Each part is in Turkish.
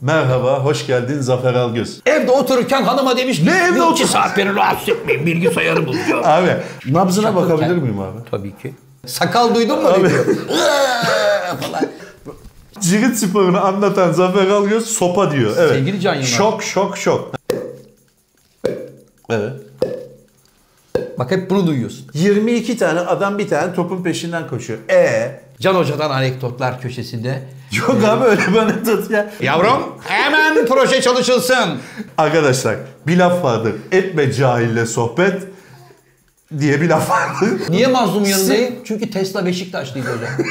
Merhaba, hoş geldin Zafer Algöz. Evde otururken hanıma demiş Ne evde "Bir otur- saat beni rahatsız etmeyin bilgisayarı bozuyor. Abi, nabzına Şakırken- bakabilir miyim abi? Tabii ki. Sakal duydun mu Abi. falan. Cirit sporunu anlatan Zafer Algöz sopa diyor. Evet. Sevgili Can Yılmaz. Şok, şok, şok. Evet. Bak hep bunu duyuyorsun. 22 tane adam bir tane topun peşinden koşuyor. E Can Hoca'dan anekdotlar köşesinde. Yok abi öyle bir anekdot ya. Yavrum hemen proje çalışılsın. Arkadaşlar bir laf vardır. Etme cahille sohbet diye bir laf vardır. Niye mazlum yanındayım? Çünkü Tesla Beşiktaşlıydı hocam.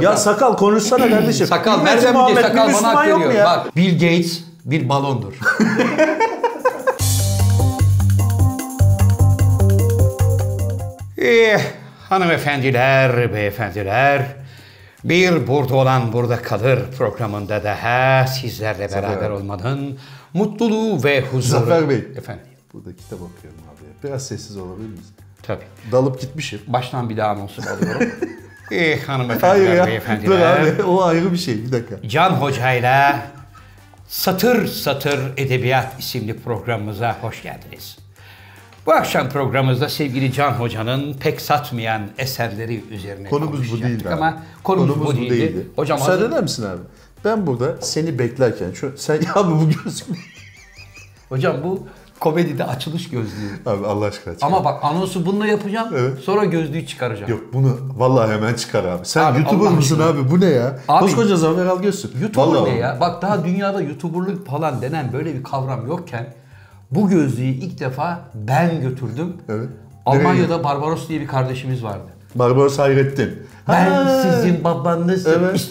Ya sakal konuşsana kardeşim. sakal nereden bilecek? bir Sakal bana hak veriyor. Bak Bill Gates bir balondur. Eh, hanımefendiler, beyefendiler, bir burada olan burada kalır programında daha sizlerle beraber olmanın mutluluğu ve huzuru. Zafer Bey. Efendim, Burada kitap okuyorum abi. Biraz sessiz olabilir miyiz? tabii. Dalıp gitmişim. Baştan bir daha anonsumu alıyorum. eh, Hayır hanımefendiler, ya. Dur beyefendiler. abi o ayrı bir şey. Bir dakika. Can Hoca'yla Satır Satır Edebiyat isimli programımıza hoş geldiniz. Bu akşam programımızda sevgili Can Hoca'nın pek satmayan eserleri üzerine Konumuz bu değildi abi. Ama konumuz, bu değildi. Hocam Müsaade hazır- eder misin abi? Ben burada seni beklerken şu sen ya abi bu gözlük ne? hocam bu komedide açılış gözlüğü. Abi Allah aşkına. çıkar. Ama bak anonsu bununla yapacağım. Evet. Sonra gözlüğü çıkaracağım. Yok bunu vallahi hemen çıkar abi. Sen Abi, YouTuber mısın abi? Bu ne ya? Abi, Koskoca Zafer Algöz'sün. YouTuber Vallahi ne ya? Bak daha dünyada YouTuber'lık falan denen böyle bir kavram yokken bu gözlüğü ilk defa ben götürdüm. Evet. Almanya'da Barbaros diye bir kardeşimiz vardı. Barbaros Hayrettin. Ben Ha. sizin babanızım. Evet.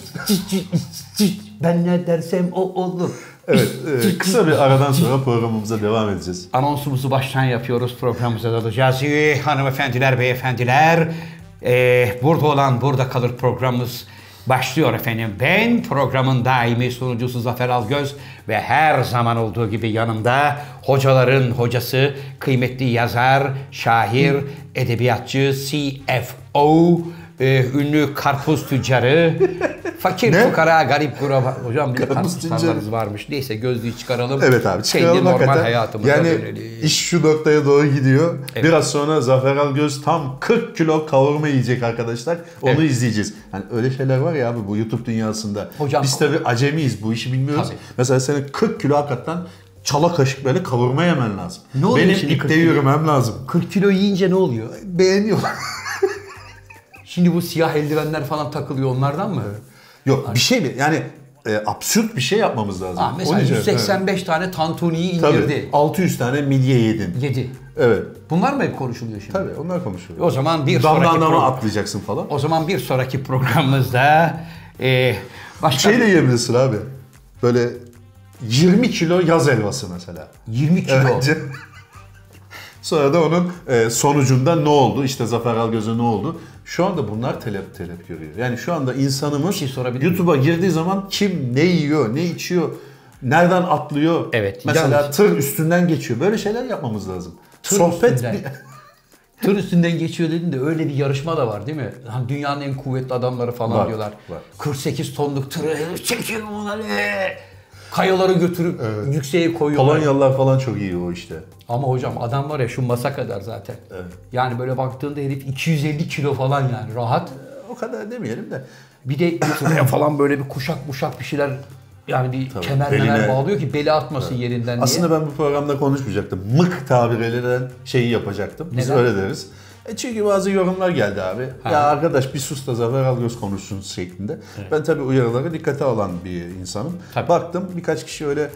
Ben ne dersem o olur. Evet, e, kısa bir aradan sonra programımıza devam edeceğiz. Anonsumuzu baştan yapıyoruz. Programımıza dalacağız. Ee, hanımefendiler, beyefendiler. ee, burada olan burada kalır programımız başlıyor efendim. Ben programın daimi sunucusu Zafer Algöz ve her zaman olduğu gibi yanımda hocaların hocası, kıymetli yazar, şair, edebiyatçı, CFO, ee, ünlü karpuz tüccarı, fakir Ne? fukara, garip kuraba. Hocam bir Karpuz karpuz tüccarı. tarlamız varmış. Neyse gözlüğü çıkaralım. Evet abi çıkaralım Kendi normal hayatımıza Yani dönelim. iş şu noktaya doğru gidiyor. Biraz sonra Zafer Algöz tam 40 kilo kavurma yiyecek arkadaşlar. Onu Evet. izleyeceğiz. Hani öyle şeyler var ya abi bu YouTube dünyasında. Hocam- Biz tabii acemiyiz bu işi bilmiyoruz. Tabii. Mesela senin 40 kilo hakikaten çala kaşık böyle kavurma yemen lazım. Ne oluyor Benim şimdi 40 ipte yürümem lazım. 40 kilo yiyince ne oluyor? Beğeniyor. Şimdi bu siyah eldivenler falan takılıyor onlardan mı? Yok bir şey mi? Yani e, absürt bir şey yapmamız lazım. Ah, mesela Onun için, 185 tane tantuniyi evet. Tabii indirdi. 600 tane midye yedin. Yedi. Evet. Bunlar mı hep konuşuluyor şimdi? Tabii onlar konuşuyor. O zaman bir Damdan sonraki program- atlayacaksın falan. O zaman bir sonraki programımızda e, başka Şey de yiyebilirsin abi. Böyle 20 kilo yaz helvası mesela. 20 kilo. Evet. Sonra da onun e, sonucunda ne oldu? İşte Zafer Algöz'e ne oldu? Şu anda bunlar talep talep görüyor. Yani şu anda insanımız Bir şey? YouTube'a girdiği zaman kim ne yiyor, ne içiyor, nereden atlıyor? Evet, Mesela yalnız- tır üstünden geçiyor. Böyle şeyler yapmamız lazım. Tır Sohbet üstünden. Tır üstünden geçiyor dedin de öyle bir yarışma da var değil mi? Hani dünyanın en kuvvetli adamları falan Var, diyorlar. var. 48 tonluk tırı çekin onları. Kayaları götürüp yükseğe koyuyorlar. Polonyalılar falan çok iyi o işte. Ama hocam adam var ya şu masa kadar zaten. Yani böyle baktığında herif 250 kilo falan yani rahat. O kadar demeyelim de. Bir de şuraya falan böyle bir kuşak muşak bir şeyler yani bir kemer beline- bağlıyor ki beli atmasın yerinden diye. Aslında ben bu programda konuşmayacaktım. Mık tabir edilen şeyi yapacaktım. Biz Neden? öyle deriz. E çünkü bazı yorumlar geldi abi. Ya arkadaş bir sus da Zafer Algöz konuşsun şeklinde. Ben tabii uyarıları dikkate alan bir insanım. Tabii. Baktım birkaç kişi öyle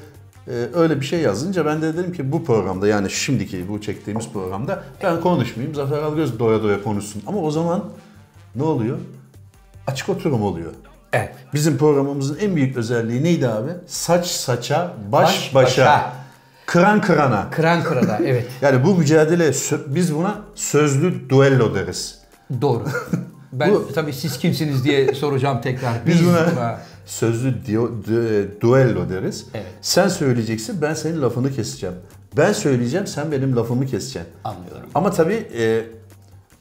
e, öyle bir şey yazınca ben de dedim ki bu programda yani şimdiki bu çektiğimiz programda ben konuşmayayım. Zafer Algöz doya doya konuşsun. Ama o zaman ne oluyor? Açık oturum oluyor. Evet. Bizim programımızın en büyük özelliği neydi abi? Saç saça, baş, Baş başa, başa. Kıran kırana. Kıran kırada evet Yani bu mücadele biz buna sözlü duello deriz. doğru. Ben Bu- tabii siz kimsiniz diye soracağım tekrar. Biz buna sözlü dio- du- duello deriz. Evet. Sen söyleyeceksin, ben senin lafını keseceğim. Ben söyleyeceğim, sen benim lafımı keseceksin. Anlıyorum. Ama tabii e,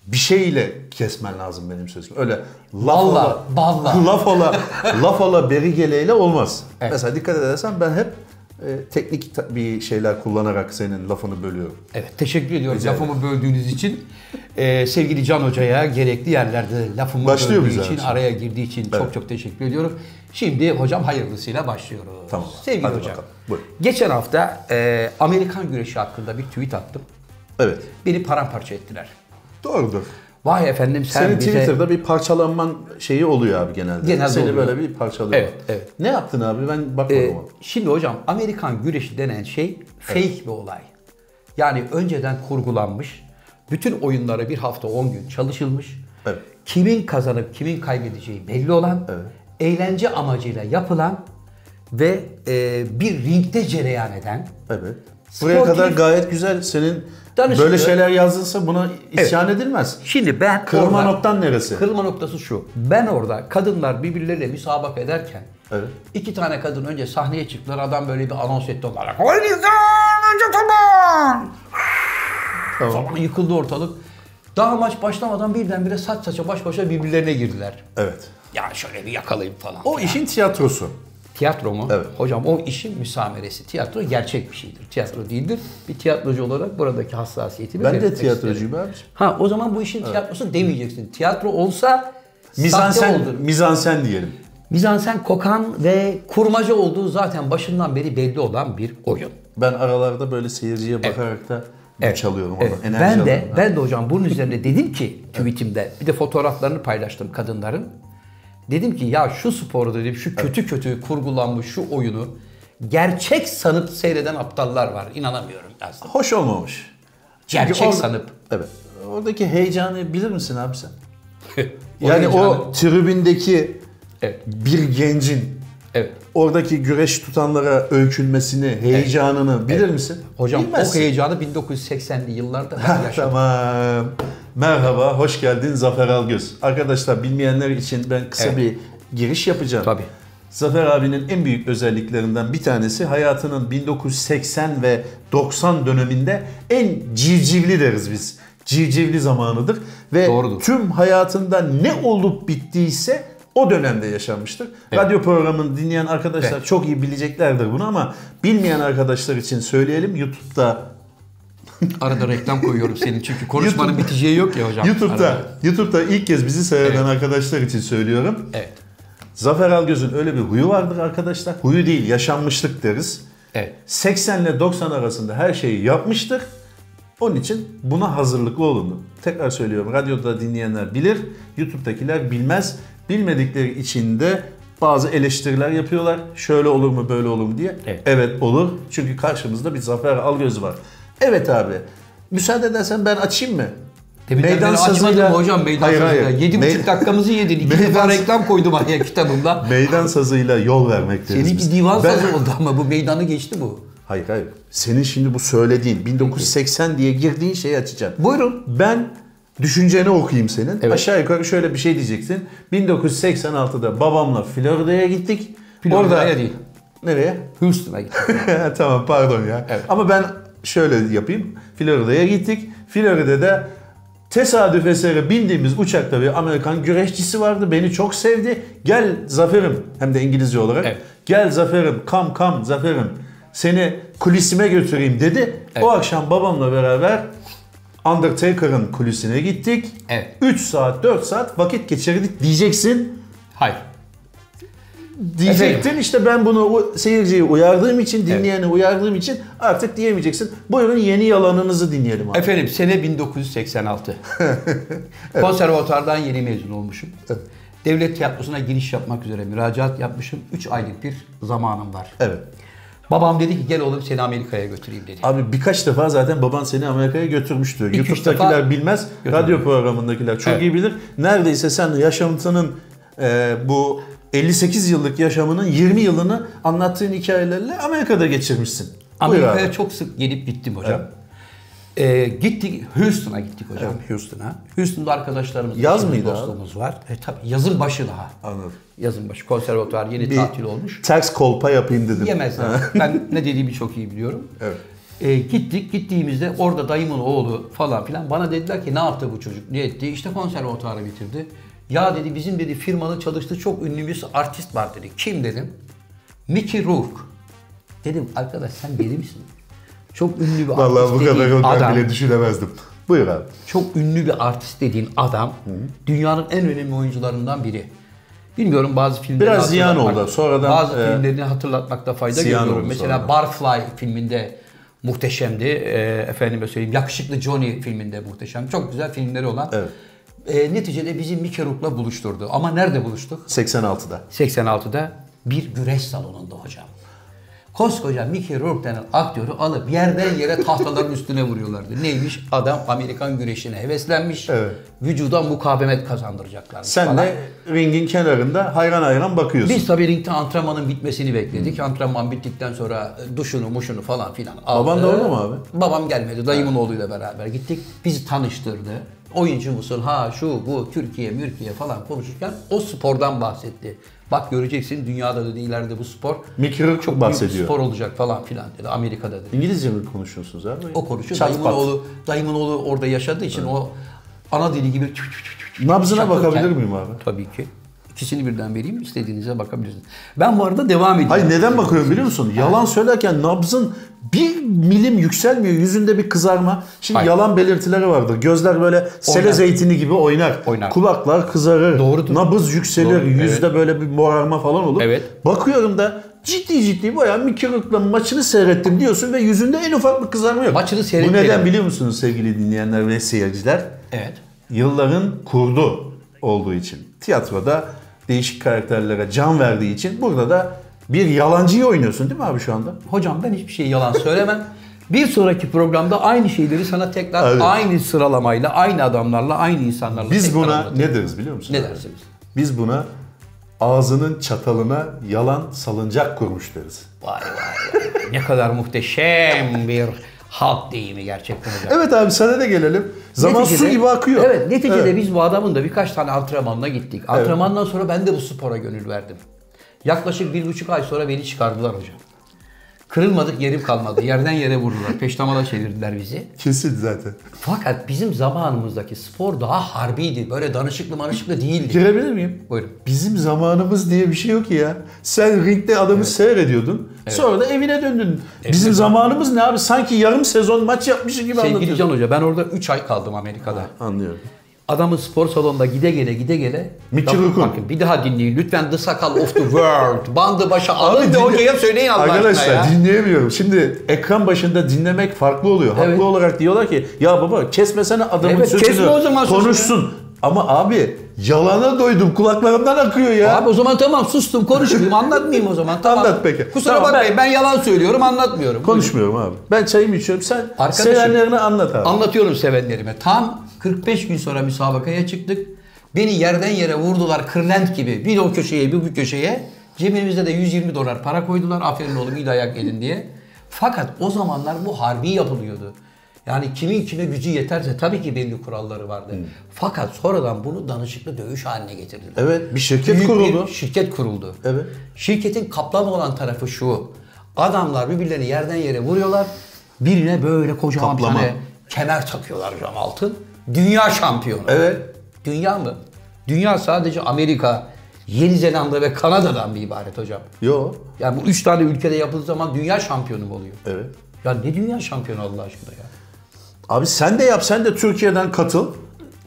bir şeyle kesmen lazım benim sözüm. Öyle laf ola, balla. laf ola, laf ola beri geleyle olmaz. Evet. Mesela dikkat edersen ben hep e, teknik ta- bir şeyler kullanarak senin lafını bölüyorum. Evet teşekkür ediyorum Rica lafımı böldüğünüz için. Ee, sevgili Can Hoca'ya gerekli yerlerde lafımı Başlıyor böldüğü muyuz için, abi? araya girdiği için çok çok teşekkür ediyorum. Şimdi hocam hayırlısıyla başlıyoruz. Tamam. Sevgili Hadi hocam. bakalım. Geçen hafta e, Amerikan güreşi hakkında bir tweet attım. Evet. Beni paramparça ettiler. Doğrudur. Vay efendim sen Senin bize... Twitter'da bir parçalanman şeyi oluyor abi genelde. Genelde Seni oluyor. böyle bir parçalıyor. Evet, evet. Ne yaptın abi? Ben bakmadım Ee, ona. şimdi hocam Amerikan güreşi denen şey fake bir olay. Yani önceden kurgulanmış, bütün oyunlara bir hafta 10 gün çalışılmış, Evet. kimin kazanıp kimin kaybedeceği belli olan, eğlence amacıyla yapılan ve e, bir ringde cereyan eden, Evet. Buraya Sportif- kadar gayet güzel. Senin Danışıklı. böyle şeyler yazdınsa buna isyan edilmez. Şimdi ben Kırılma orada- noktan neresi? Kırılma noktası şu. Ben orada kadınlar birbirleriyle müsabaka ederken Evet. iki tane kadın önce sahneye çıktılar. Adam böyle bir anons etti onlara. Tamam. Falan yıkıldı ortalık. Daha maç başlamadan birdenbire saç saça baş başa birbirlerine girdiler. Evet. Ya şöyle bir yakalayayım falan. O işin tiyatrosu. Tiyatro mu? Evet. Hocam o işin müsameresi. Tiyatro gerçek bir şeydir. Tiyatro değildir. Bir tiyatrocu olarak buradaki hassasiyetimi Ben de tiyatrocuyum abiciğim. Ha o zaman bu işin tiyatrosu demeyeceksin. Tiyatro olsa Mizansen, mizansen diyelim. Mizansen kokan ve kurmaca olduğu zaten başından beri belli olan bir oyun. Ben aralarda böyle seyirciye bakarak da çalıyorum Evet. onu. Enerji Ben de alıyorum. ben de hocam bunun üzerine dedim ki tweetimde bir de fotoğraflarını paylaştım kadınların. Dedim ki ya şu sporu dedim şu kötü kötü kurgulanmış şu oyunu gerçek sanıp seyreden aptallar var. İnanamıyorum yazdım. Hoş olmamış. Çünkü Gerçek orada- sanıp. Evet. Oradaki heyecanı bilir misin abi sen? O Yani heyecanı- o tribündeki Evet. bir gencin Evet. oradaki güreş tutanlara öykünmesini, heyecanını bilir misin? Hocam Bilmezsin. o heyecanı 1980'li yıllarda ben yaşadım. Tamam. Merhaba, hoş geldin Zafer Algöz. Arkadaşlar bilmeyenler için ben kısa Evet. bir giriş yapacağım. Tabii. Zafer abinin en büyük özelliklerinden bir tanesi hayatının 1980 ve 90 döneminde en civcivli deriz biz. Civcivli zamanıdır ve Doğrudur. tüm hayatında ne olup bittiyse o dönemde yaşanmıştır. Radyo programını dinleyen arkadaşlar Evet. çok iyi bileceklerdir bunu ama bilmeyen arkadaşlar için söyleyelim. YouTube'da Arada reklam koyuyorum senin çünkü konuşmanın YouTube- biteceği yok ya hocam. YouTube'da Arada. YouTube'da ilk kez bizi seyreden arkadaşlar için söylüyorum. Evet. Zafer Algöz'ün öyle bir huyu vardır arkadaşlar. Huyu değil, yaşanmışlık deriz. Evet. 80 ile 90 arasında her şeyi yapmıştır. Onun için buna hazırlıklı olundu. Tekrar söylüyorum. Radyoda dinleyenler bilir, YouTube'dakiler bilmez. Bilmedikleri için de bazı eleştiriler yapıyorlar. Şöyle olur mu, böyle olur mu diye. Evet. olur. Çünkü karşımızda bir Zafer Algöz var. Evet abi. Müsaade edersen ben açayım mı? Beri açmadın mı hocam meydan Hayır, sazıyla? hayır. Yedi buçuk dakikamızı yedin. İki Meydan- defa reklam koydum araya kitabımda. Meydan sazıyla yol vermek deriz Seninki divan Ben- sazı oldu ama bu meydanı geçti bu. Hayır hayır. Senin şimdi bu söylediğin 1980 diye girdiğin şeyi açacağım. Buyurun. Ben düşünceni okuyayım senin. Evet. Aşağı yukarı şöyle bir şey diyeceksin. 1986'da babamla Florida'ya gittik. Florida'ya değil. Nereye? Houston'a gittim. tamam pardon ya. Evet. Ama ben şöyle yapayım. Florida'ya gittik. Florida'da tesadüf eseri bindiğimiz uçakta bir Amerikan güreşçisi vardı. Beni çok sevdi. Gel Zafer'im hem de İngilizce olarak. Evet. Gel Zafer'im, kam kam Zafer'im. Seni kulisime götüreyim dedi. Evet. O akşam babamla beraber Undertaker'ın kulisine gittik. Evet. 3 saat 4 saat vakit geçirdik diyeceksin. Hayır. Diyecektin Efendim? işte ben bunu seyirciyi uyardığım için, dinleyeni uyardığım için artık diyemeyeceksin. Buyurun yeni yalanınızı dinleyelim abi. Efendim sene 1986. Konservatuardan yeni mezun olmuşum. Devlet tiyatrosuna giriş yapmak üzere müracaat yapmışım. 3 aylık bir zamanım var. Evet. Babam dedi ki gel oğlum seni Amerika'ya götüreyim dedi. Abi birkaç defa zaten baban seni Amerika'ya götürmüştür. İki, üç YouTube'dakiler bilmez, radyo programındakiler çok Evet. iyi bilir. Neredeyse sen yaşantının e, bu 58 yıllık yaşamının 20 yılını anlattığın hikayelerle Amerika'da geçirmişsin. Amerika'ya abi. çok sık gelip gittim hocam. Ee, gittik Houston'a gittik hocam. Houston'a. Houston'da arkadaşlarımız, Yaz mıydı abi? dostluğumuz var. E, tabii yazın başı daha. Anladım. Yazın başı. Konservatuvar yeni Bir tatil olmuş. Ters kolpa yapayım dedim. Yemezler. ben ne dediğimi çok iyi biliyorum. Evet. E, gittik gittiğimizde orada dayımın oğlu falan filan bana dediler ki ne yaptı bu çocuk ne etti işte konservatuarı bitirdi. Ya dedi bizim dedi firmanın çalıştığı çok ünlü bir artist var dedi. Kim dedim. Mickey Rourke. Dedim arkadaş sen deli misin? Çok ünlü bir Vallahi artist bu kadar dediğin adam. bile düşünemezdim. Buyur abi. Çok ünlü bir artist dediğin adam dünyanın en önemli oyuncularından biri. Bilmiyorum bazı filmleri Biraz ziyan oldu. Sonradan, bazı e, filmlerini hatırlatmakta fayda görüyorum. Mesela. Barfly filminde muhteşemdi. E, efendime söyleyeyim Yakışıklı Johnny filminde muhteşem. Çok güzel filmleri olan. Evet. E, neticede bizi Mickey Rourke'la buluşturdu. Ama nerede buluştuk? 86'da. 86'da bir güreş salonunda hocam. Koskoca Mickey Rourke denen aktörü alıp yerden yere tahtaların üstüne vuruyorlardı. Neymiş? Adam Amerikan güreşine heveslenmiş. Evet. Vücuda mukavemet kazandıracaklar. Sen de ringin kenarında hayran hayran bakıyorsun. biz tabii ringde antrenmanın bitmesini bekledik. Antrenman bittikten sonra duşunu muşunu falan filan aldı. Baban da orada mı abi? Babam gelmedi. Dayımın oğluyla beraber gittik. Bizi tanıştırdı. Oyuncu musun? Ha şu bu Türkiye, Mürkiye falan konuşurken o spordan bahsetti. Bak göreceksin dünyada dedi ileride bu spor Rourke çok büyük bahsediyor. spor olacak falan filan dedi. Amerika'da dedi. İngilizce mi konuşuyorsunuz abi? O konuşuyor. Çat Dayımın pat. oğlu, dayımın oğlu orada yaşadığı için o ana dili gibi çü- çü- çü- Nabzına şakırken- bakabilir miyim abi? Tabii ki. İkisini birden vereyim. istediğinize bakabilirsiniz. Ben bu arada devam ediyorum. Hayır neden bakıyorum biliyor musun? Yalan söylerken nabzın bir milim yükselmiyor. Yüzünde bir kızarma. Şimdi Hayır. yalan belirtileri vardır. Gözler böyle sele Oynar. zeytini gibi oynar. Oynar. Kulaklar kızarır. Doğrudur. Nabız yükselir. Doğru, Yüzde böyle bir morarma falan olur. Evet. Bakıyorum da ciddi ciddi bayağı Mickey Rourke'la maçını seyrettim diyorsun ve yüzünde en ufak bir kızarma yok. Maçını Bu seyretmedim. neden biliyor musunuz sevgili dinleyenler ve seyirciler? Evet. yılların kurdu olduğu için. Tiyatroda değişik karakterlere can verdiği için burada da bir yalancıyı oynuyorsun değil mi abi şu anda? Hocam ben hiçbir şey yalan söylemem. Bir sonraki programda aynı şeyleri sana tekrar Evet. aynı sıralamayla, aynı adamlarla, aynı insanlarla Biz buna ne deriz biliyor musun? Ne abi? dersiniz? Biz buna ağzının çatalına yalan salıncak kurmuş deriz. Vay vay vay. ne kadar muhteşem bir halk deyimi gerçekten hocam. Evet abi sana da gelelim. Zaman su Neticede- gibi akıyor. Evet neticede Evet. biz bu adamın da birkaç tane antrenmanına gittik. Antrenmandan sonra ben de bu spora gönül verdim. Yaklaşık bir buçuk ay sonra beni çıkardılar hocam. Kırılmadık yerim kalmadı. Yerden yere vurdular. Peştemala çevirdiler bizi. Kesin zaten. Fakat bizim zamanımızdaki spor daha harbiydi. Böyle danışıklı manışıklı değildi. Girebilir miyim? Buyurun. Bizim zamanımız diye bir şey yok ya. Sen ringde adamı seyrediyordun. Sonra da evine döndün. Bizim zamanımız ne abi? Sanki yarım sezon maç yapmışız gibi Sevgili anlatıyorsun. Can Hoca ben orada 3 ay kaldım Amerika'da. Anlıyorum. Adamın spor salonunda gide gele gide gele. Bakın, Rourke'un. Bakın bir daha dinleyin. Lütfen The Sakal of the World. Bandı başa alın dinle- hocaya söyleyin Allah Arkadaşlar ya. dinleyemiyorum. Şimdi ekran başında dinlemek farklı oluyor. Evet. Haklı olarak diyorlar ki ya baba kesmesene adamın Evet, sözünü. kesme o zaman sözünü. Konuşsun. Ama abi yalana doydum. Kulaklarımdan akıyor ya. Abi o zaman tamam sustum konuşmayayım anlatmayayım o zaman. Tamam. Anlat peki. Kusura Tamam, bakmayın ben yalan söylüyorum anlatmıyorum. Konuşmuyorum abi. Ben çayımı içiyorum. Sen Arkadaşım, sevenlerini anlat abi. Anlatıyorum sevenlerime. Tam 45 gün sonra müsabakaya çıktık. Beni yerden yere vurdular kırlent gibi. Bir o köşeye bir bu köşeye. Cebimizde de 120 dolar para koydular. Aferin oğlum iyi dayak yedin diye. Fakat o zamanlar bu harbi yapılıyordu. Yani kimin kime gücü yeterse tabii ki belli kuralları vardı. Fakat sonradan bunu danışıklı dövüş haline getirdiler. Evet bir şirket Büyük kuruldu. bir şirket kuruldu. Evet. Şirketin kaplama olan tarafı şu. Adamlar birbirlerini yerden yere vuruyorlar. Birine böyle kocaman bir tane kemer takıyorlar hocam altın. Dünya şampiyonu. Evet. Dünya mı? Dünya sadece Amerika, Yeni Zelanda ve Kanada'dan bir ibaret hocam. Yo. Yani bu üç tane ülkede yapıldığı zaman dünya şampiyonu mu oluyor? Evet. Ya ne dünya şampiyonu Allah aşkına ya? Abi sen de yap. Sen de Türkiye'den katıl.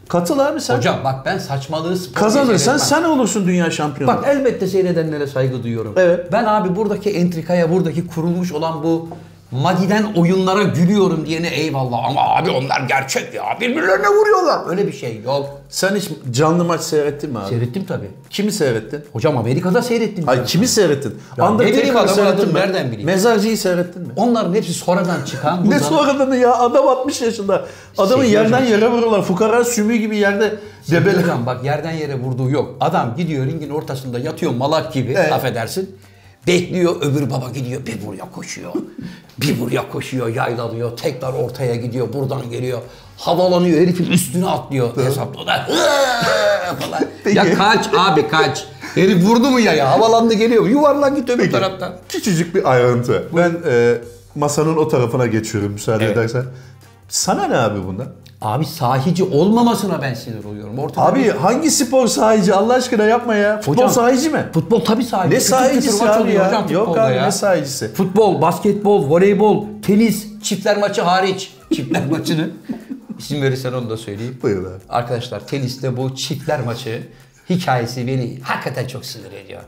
Katıl abi sen. Hocam bak ben saçmalığı spor Kazanırsan sen olursun dünya şampiyonu. Bak elbette seyredenlere saygı duyuyorum. Evet. Ben abi buradaki entrikaya, buradaki kurulmuş olan bu madiden oyunlara gülüyorum diyene eyvallah ama abi onlar gerçek ya birbirlerine vuruyorlar. Öyle bir şey yok. Sen hiç canlı maç seyrettin mi abi? Seyrettim tabii. Kimi seyrettin? Hocam Amerika'da seyrettim. Hayır kimi seyrettin? Ya Undertaker'ı seyrettin mi? nereden bileyim? Mezarcıyı seyrettin mi? Onların hepsi sonradan çıkan. Ne sonradan ya adam 60 yaşında. Adamı Sevgili yerden hocam. yere vuruyorlar. Fukara sümüğü gibi yerde debele. Hocam bak yerden yere vurduğu yok. Adam gidiyor ringin ortasında yatıyor malak gibi Evet. affedersin. Bekliyor öbür baba gidiyor bir buraya koşuyor. bir buraya koşuyor yaylanıyor tekrar ortaya gidiyor buradan geliyor. Havalanıyor herifin üstüne atlıyor hesapla da falan. Ya kaç abi kaç. Herif vurdu mu ya ya havalandı geliyor yuvarlan git öbür taraftan. Küçücük bir ayrıntı. Ben e, masanın o tarafına geçiyorum müsaade Evet. edersen. Sana ne abi bundan? Abi sahici olmamasına ben sinir oluyorum. Ortada Abi bir- hangi spor sahici Allah aşkına yapma ya. Futbol Hocam, sahici mi? Futbol tabii sahici. Ne kütür sahicisi abi ya? hocam Yok abi ya. ne sahicisi? Futbol, basketbol, voleybol, tenis, çiftler maçı hariç. Çiftler maçını isim verirsen onu da söyleyeyim. Buyur abi. Arkadaşlar teniste bu çiftler maçı hikayesi beni hakikaten çok sinir ediyor.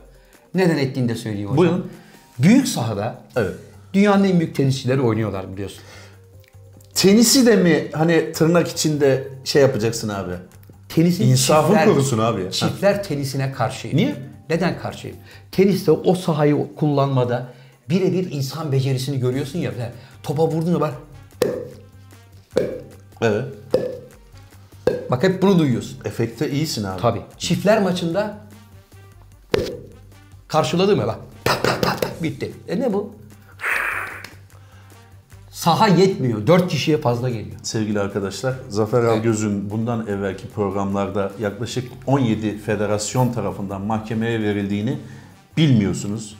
Neden ettiğini de söyleyeyim hocam. Buyurun. Büyük sahada Evet. dünyanın en büyük tenisçileri oynuyorlar biliyorsun. Tenisi de mi hani tırnak içinde şey yapacaksın abi? Tenisin İnsafın korusun abi ya. Çiftler tenisine karşıyım. Niye? Neden karşıyım? Teniste o sahayı kullanmada birebir insan becerisini görüyorsun ya. Topa vurdun ya bak. Evet. Bak hep bunu duyuyorsun. Efekte iyisin abi. Tabii. Çiftler maçında karşıladım ya bak. Bitti. E ne bu? Saha yetmiyor. Dört kişiye fazla geliyor. Sevgili arkadaşlar, Zafer Algöz'ün bundan evvelki programlarda yaklaşık 17 federasyon tarafından mahkemeye verildiğini bilmiyorsunuz.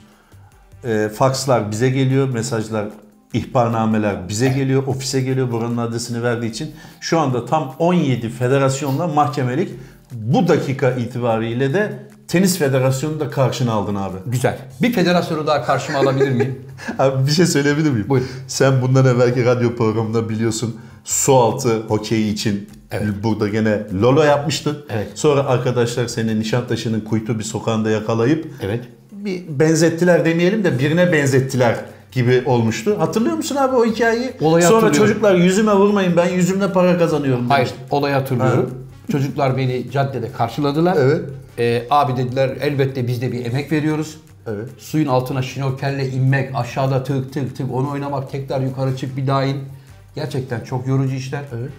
E, fakslar bize geliyor, mesajlar, ihbarnameler bize geliyor, ofise geliyor buranın adresini verdiği için. Şu anda tam 17 federasyonla mahkemelik. Bu dakika itibariyle de Tenis Federasyonu'nu da karşına aldın abi. Güzel. Bir federasyonu daha karşıma alabilir miyim? Abi bir şey söyleyebilir miyim? Buyur. Sen bundan evvelki radyo programında biliyorsun su altı hokeyi için burada gene lolo yapmıştın. Evet. Sonra arkadaşlar seni Nişantaşı'nın kuytu bir sokağında yakalayıp Evet. bir benzettiler demeyelim de birine benzettiler gibi olmuştu. Hatırlıyor musun abi o hikayeyi? Olayı Sonra çocuklar yüzüme vurmayın ben yüzümle para kazanıyorum. Hayır, demişti. olayı hatırlıyorum. Çocuklar beni caddede karşıladılar. Evet. Ee, abi dediler elbette biz de bir emek veriyoruz. Evet. Suyun altına şnorkelle inmek, aşağıda tık tık tık onu oynamak, tekrar yukarı çık bir daha in. Gerçekten çok yorucu işler. Evet.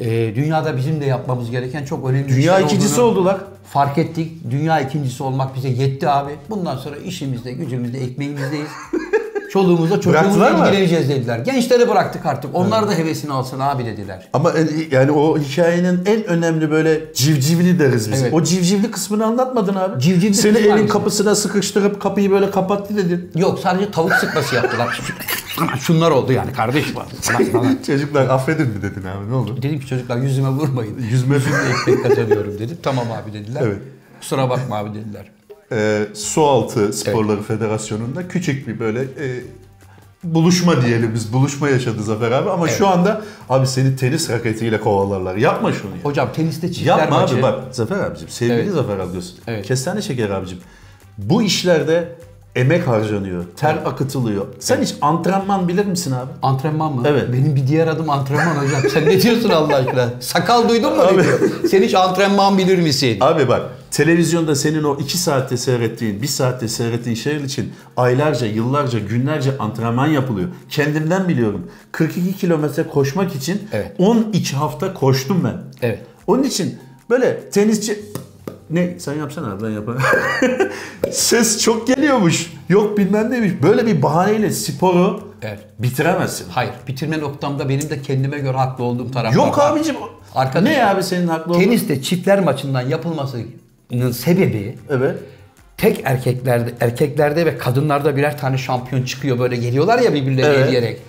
Ee, dünyada bizim de yapmamız gereken çok önemli Dünya işler ikincisi olduğunu oldular. Fark ettik. Dünya ikincisi olmak bize yetti abi. Bundan sonra işimizde, gücümüzde, ekmeğimizdeyiz. Bıraktılar çocuğumuzla ilgileneceğiz dediler. Gençleri bıraktık artık. Onlar da hevesini alsın abi dediler. Ama e, yani o hikayenin en önemli böyle civcivli deriz biz. Evet. O civcivli kısmını anlatmadın abi. Civcivli Seni evin hangisi? kapısına sıkıştırıp kapıyı böyle kapattı dedin. Yok sadece tavuk sıkması yaptılar. Şunlar oldu yani kardeş. Çocuklar affedin mi dedin abi ne oldu? Dedim ki çocuklar yüzüme vurmayın. Yüzme Yüzümle ekmek kazanıyorum dedim. Tamam abi dediler. Evet. Kusura bakma abi dediler. Ee, Sualtı Sporları Federasyonu'nda küçük bir böyle e, buluşma diyelim biz. Buluşma yaşadı Zafer abi ama şu anda abi seni tenis raketiyle kovalarlar. Yapma şunu ya. Hocam teniste çiftler Yapma maçı. abi bak Zafer abicim sevgili Evet. Zafer Algöz. Evet. Kestane şeker abicim. Bu işlerde emek harcanıyor, ter akıtılıyor. Sen hiç antrenman bilir misin abi? Antrenman mı? Evet. Benim bir diğer adım antrenman hocam. Sen ne diyorsun Allah aşkına? Sakal duydun mu? Abi. Sen hiç antrenman bilir misin? Abi bak televizyonda senin o 2 saatte seyrettiğin, 1 saatte seyrettiğin şeyler için aylarca, yıllarca, günlerce antrenman yapılıyor. Kendimden biliyorum. 42 kilometre koşmak için Evet. 12 hafta koştum ben. Evet. Onun için böyle tenisçi... Ne? Sen yapsana ben yaparım. Ses çok geliyormuş. Yok bilmem neymiş. Böyle bir bahaneyle sporu Evet. bitiremezsin. Hayır. Bitirme noktamda benim de kendime göre haklı olduğum taraf Yok var. abicim. Arkadaş- ne abi senin haklı olduğun? Teniste çiftler maçından yapılmasının sebebi Evet. tek erkeklerde erkeklerde ve kadınlarda birer tane şampiyon çıkıyor böyle geliyorlar ya birbirlerine Evet. hediyerek.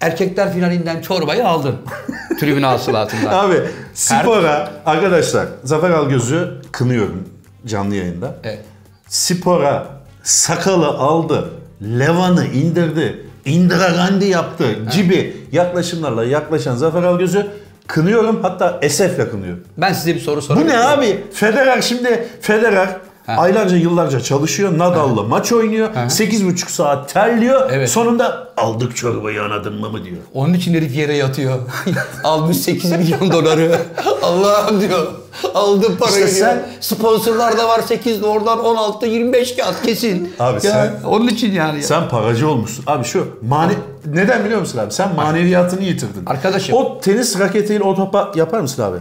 Erkekler finalinden çorbayı aldın. Tribün hasılatından. Abi spora arkadaşlar Zafer Algöz'ü kınıyorum canlı yayında. Evet. Spora sakalı aldı, levanı indirdi, Indira Gandhi yaptı gibi yaklaşımlarla yaklaşan Zafer Algöz'ü kınıyorum hatta esefle kınıyorum. Ben size bir soru Bu sorayım. ne abi? Federer şimdi Federer Ha. aylarca yıllarca çalışıyor. Nadal'la maç oynuyor. 8,5 saat terliyor. Evet. Sonunda aldık çorbayı anladın mı mı diyor. Onun için herif yere yatıyor. Almış 8 milyon doları. Allah'ım diyor. Aldım parayı İşte sen- Sponsorlar da var 8 oradan 16 25 kağıt kesin. Abi Ya, sen- onun için yani. Sen paracı olmuşsun. Abi şu mane neden biliyor musun abi? Sen maneviyatını yitirdin. Arkadaşım. O tenis raketiyle o topa yapar mısın abi?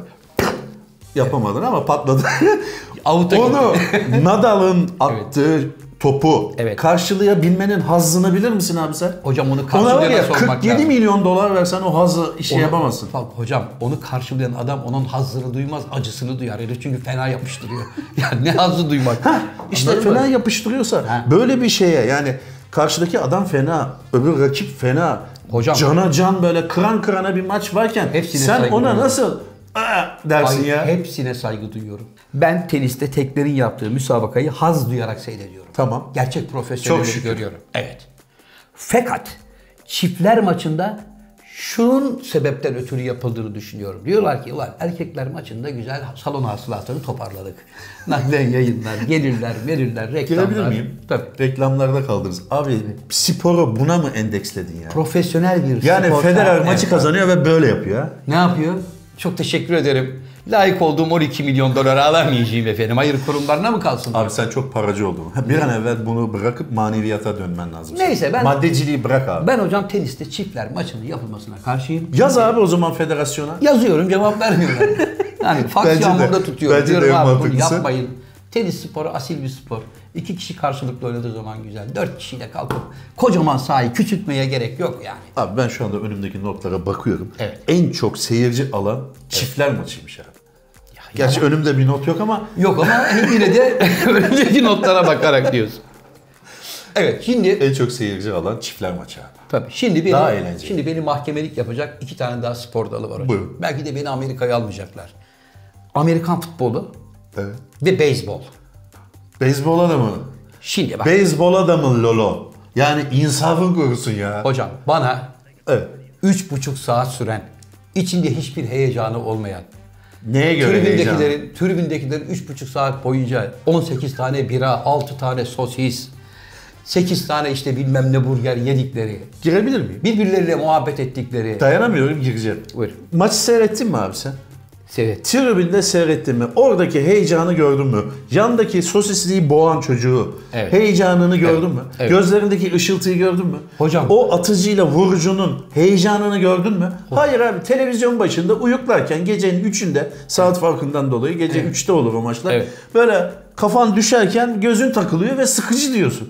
Yapamadın ama patladı. Avuta Onu Nadal'ın attığı topu Evet. karşılayabilmenin hazzını bilir misin abi sen? Hocam onu karşılayana ya sormak 47 lazım. milyon dolar versen o hazzı işi Onu- yapamazsın. Bak hocam onu karşılayan adam onun hazzını duymaz, acısını duyar. Herif çünkü fena yapıştırıyor. yani ne hazzı duymak. İşte Anladın mı? falan yapıştırıyorsa Ha. böyle bir şeye yani Karşıdaki adam fena, öbür rakip fena. Hocam- Cana can böyle kıran kırana bir maç varken Hepsine sen ona nasıl! dersin Ay, ya. Hepsine saygı duyuyorum. Ben teniste teklerin yaptığı müsabakayı haz duyarak seyrediyorum. Tamam. Gerçek profesyonelleri görüyorum. Evet. Fakat çiftler maçında şunun sebepten ötürü yapıldığını düşünüyorum. Diyorlar ki ulan erkekler maçında güzel salon hasılatını toparladık. Naklen yayınlar, gelirler, verirler, reklamlar. Girebilir miyim? Tabii. Reklamlarda kaldınız. Abi sporu buna mı endeksledin ya? Profesyonel bir Yani spor- Federer Evet. maçı kazanıyor ve böyle yapıyor. Ne yapıyor? Çok teşekkür ederim. Layık olduğum 12 milyon doları alamayacağım efendim. Hayır kurumlarına mı kalsın? Abi sen çok paracı oldun. Bir an evvel bunu bırakıp maneviyata dönmen lazım. Neyse, ben- Maddeciliği bırak abi. Ben hocam teniste çiftler maçının yapılmasına karşıyım. Yaz abi o zaman federasyona. Yazıyorum cevap vermiyorlar. Yani faks de- yağmurda tutuyorum. bence de Diyorum en abi bunu yapmayın. Tenis sporu asil bir spor. İki kişi karşılıklı oynadığı zaman güzel. Dört kişiyle kalkıp kocaman sahayı küçültmeye gerek yok yani. Abi ben şu anda önümdeki notlara bakıyorum. Evet. En çok seyirci alan çiftler maçıymış abi. Gerçi önümde bir not yok ama Yok ama yine de önceki notlara bakarak diyorsun. Evet şimdi en çok seyirci alan çiftler maçı abi. Tabii. Şimdi beni, Daha eğlenceli. Şimdi beni mahkemelik yapacak iki tane daha spor dalı var hocam. Buyurun. Belki de beni Amerika'ya almayacaklar. Amerikan futbolu Evet. ve beyzbol. Beyzbol adamı. Şimdi bak Beyzbol adamı Lolo. Yani insafın korusun ya. hocam bana Evet. üç buçuk saat süren, içinde hiçbir heyecanı olmayan, Neye göre heyecan? tribündekilerin, tribündekilerin üç buçuk saat boyunca 18 tane bira, 6 tane sosis, 8 tane işte bilmem ne burger yedikleri, Girebilir miyim? birbirleriyle muhabbet ettikleri. Dayanamıyorum gireceğim. Buyur. Maçı seyrettin mi abi sen? Seyret. Tribünde seyrettin mi? Oradaki heyecanı gördün mü? Yandaki sosisliği boğan çocuğu Evet. heyecanını gördün mü? Evet. Gözlerindeki ışıltıyı gördün mü? Hocam. O atıcıyla vurucunun heyecanını gördün mü? Hayır abi televizyon başında uyuklarken gecenin 3'ünde saat farkından dolayı gece 3'te olur o maçlar. Evet. Böyle kafan düşerken gözün takılıyor ve sıkıcı diyorsun.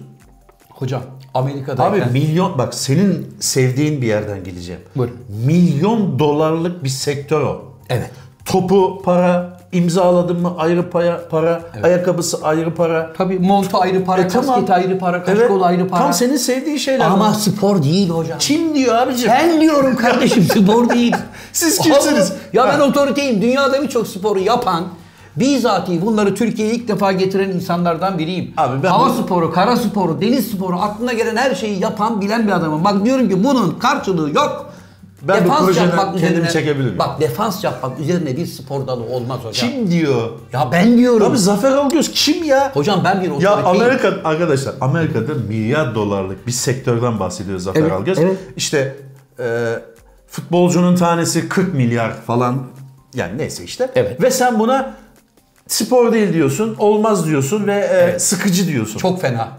Hocam Amerika'dayken... Abi milyon bak senin sevdiğin bir yerden gideceğim. Buyurun. Milyon dolarlık bir sektör o. Evet. Topu para, imzaladın mı ayrı para, para ayakkabısı ayrı para. Tabii montu ayrı para, E, tamam. kasket ayrı para, kaşkol ayrı para. Tam senin sevdiğin şeyler. Ama spor değil hocam. kim diyor abicim? Ben diyorum kardeşim spor değil. Siz kimsiniz? Allah! Ya ben otoriteyim. Dünyada birçok sporu yapan, bizatihi bunları Türkiye'ye ilk defa getiren insanlardan biriyim. Abi ben Hava bu- sporu, kara sporu, deniz sporu aklına gelen her şeyi yapan, bilen bir adamım. Bak diyorum ki bunun karşılığı yok. Ben bu projeden kendimi çekebilir miyim? Bak defans yapmak üzerine bir spor dalı olmaz hocam. Kim diyor? Ya ben diyorum. Abi Zafer Algöz kim ya? Hocam ben bir Ya. Amerika arkadaşlar Amerika'da milyar dolarlık bir sektörden bahsediyor Zafer Evet, Algöz. evet. İşte e, futbolcunun tanesi 40 milyar falan yani neyse işte. Evet. Ve sen buna spor değil diyorsun, olmaz diyorsun ve e, sıkıcı diyorsun. Çok fena.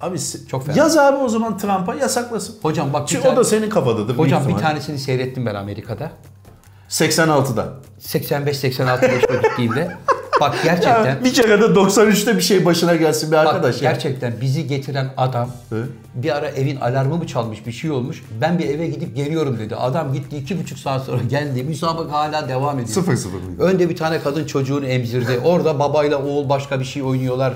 Abi Çok fena. yaz abi o zaman Trump'a yasaklasın. Hocam bak Çünkü tane- o da senin kafadadır. Hocam bir tanesini seyrettim ben Amerika'da. 86'da. 85-86 yaşına gittiğimde. Bak gerçekten. Ya, bir kere de 93'te bir şey başına gelsin bir Bak arkadaş ya. gerçekten bizi getiren adam Evet. bir ara evin alarmı mı çalmış bir şey olmuş. Ben bir eve gidip geliyorum dedi. Adam gitti iki buçuk saat sonra geldi. Müsabaka hala devam ediyor. Sıfır sıfır? Önde bir tane kadın çocuğunu emzirdi. Orada babayla oğul başka bir şey oynuyorlar.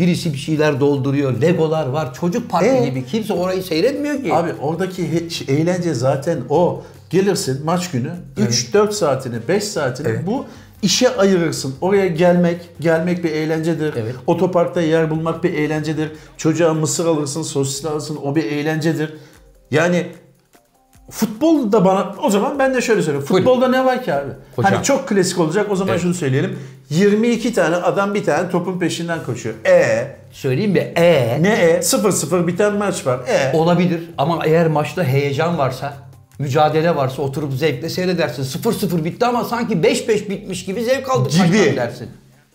Birisi bir şeyler dolduruyor. Legolar var. Çocuk parkı Ee? gibi. Kimse orayı seyretmiyor ki. Abi oradaki eğlence zaten o. Gelirsin maç günü 3-4 saatini 5 saatini Evet. bu işe ayırırsın. Oraya gelmek, gelmek bir eğlencedir. Evet. Otoparkta yer bulmak bir eğlencedir. Çocuğa mısır alırsın, sosis alırsın o bir eğlencedir. Yani futbol da bana o zaman ben de şöyle söyleyeyim. Futbolda ne var ki abi? Hocam. Hani çok klasik olacak o zaman Evet. şunu söyleyelim. 22 tane adam bir tane topun peşinden koşuyor. E Söyleyeyim mi? E ne e? 0-0 biten maç var. E Olabilir ama eğer maçta heyecan varsa, mücadele varsa oturup zevkle seyredersin. 0-0 bitti ama sanki 5-5 bitmiş gibi zevk aldık Gibi. dersin.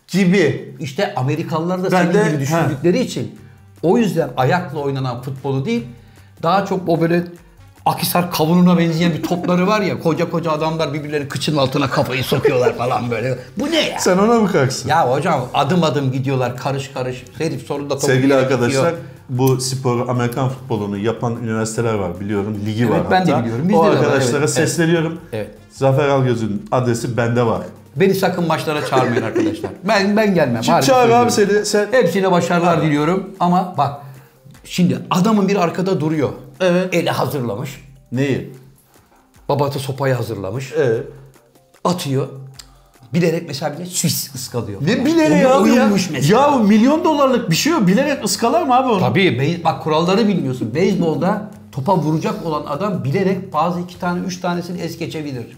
gibi. İşte Amerikalılar da Ben senin de- gibi düşündükleri için o yüzden ayakla oynanan futbolu değil, daha çok o böyle Akisar kavununa benzeyen bir topları var ya koca koca adamlar birbirleri kıçın altına kafayı sokuyorlar falan böyle. Bu ne ya? Sen ona mı kalksın? Ya hocam adım adım gidiyorlar karış karış. Herif sonunda topu Sevgili arkadaşlar tutuyor. bu sporu Amerikan futbolunu yapan üniversiteler var biliyorum. Ligi var Evet, ben de biliyorum. Bizde o de var, arkadaşlara evet, evet. sesleniyorum. Evet. Zafer Algöz'ün adresi bende var. Beni sakın maçlara çağırmayın arkadaşlar. Ben ben gelmem. Harbi çağır abi seni? Sen Hepsine başarılar diliyorum ama bak Şimdi adamın bir arkada duruyor. Evet. Eli hazırlamış. Neyi? Babası sopayı hazırlamış. Evet. Atıyor. Bilerek mesela bile Swiss ıskalıyor. Ne bilerek abi ya? mesela. Ya milyon dolarlık bir şey o. Bilerek ıskalar mı abi onu? Tabii bak kuralları bilmiyorsun. Beyzbolda topa vuracak olan adam bilerek bazı iki tane, üç tanesini es geçebilir.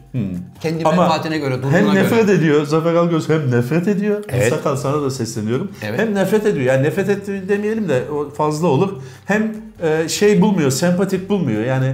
Kendi menfaatine göre, durumuna hem göre. nefret ediyor. Zafer Algöz hem nefret ediyor. Evet. Sakal sana da sesleniyorum. Evet. Hem nefret ediyor. Yani nefret etti demeyelim de fazla olur. Hem şey bulmuyor, sempatik bulmuyor. Yani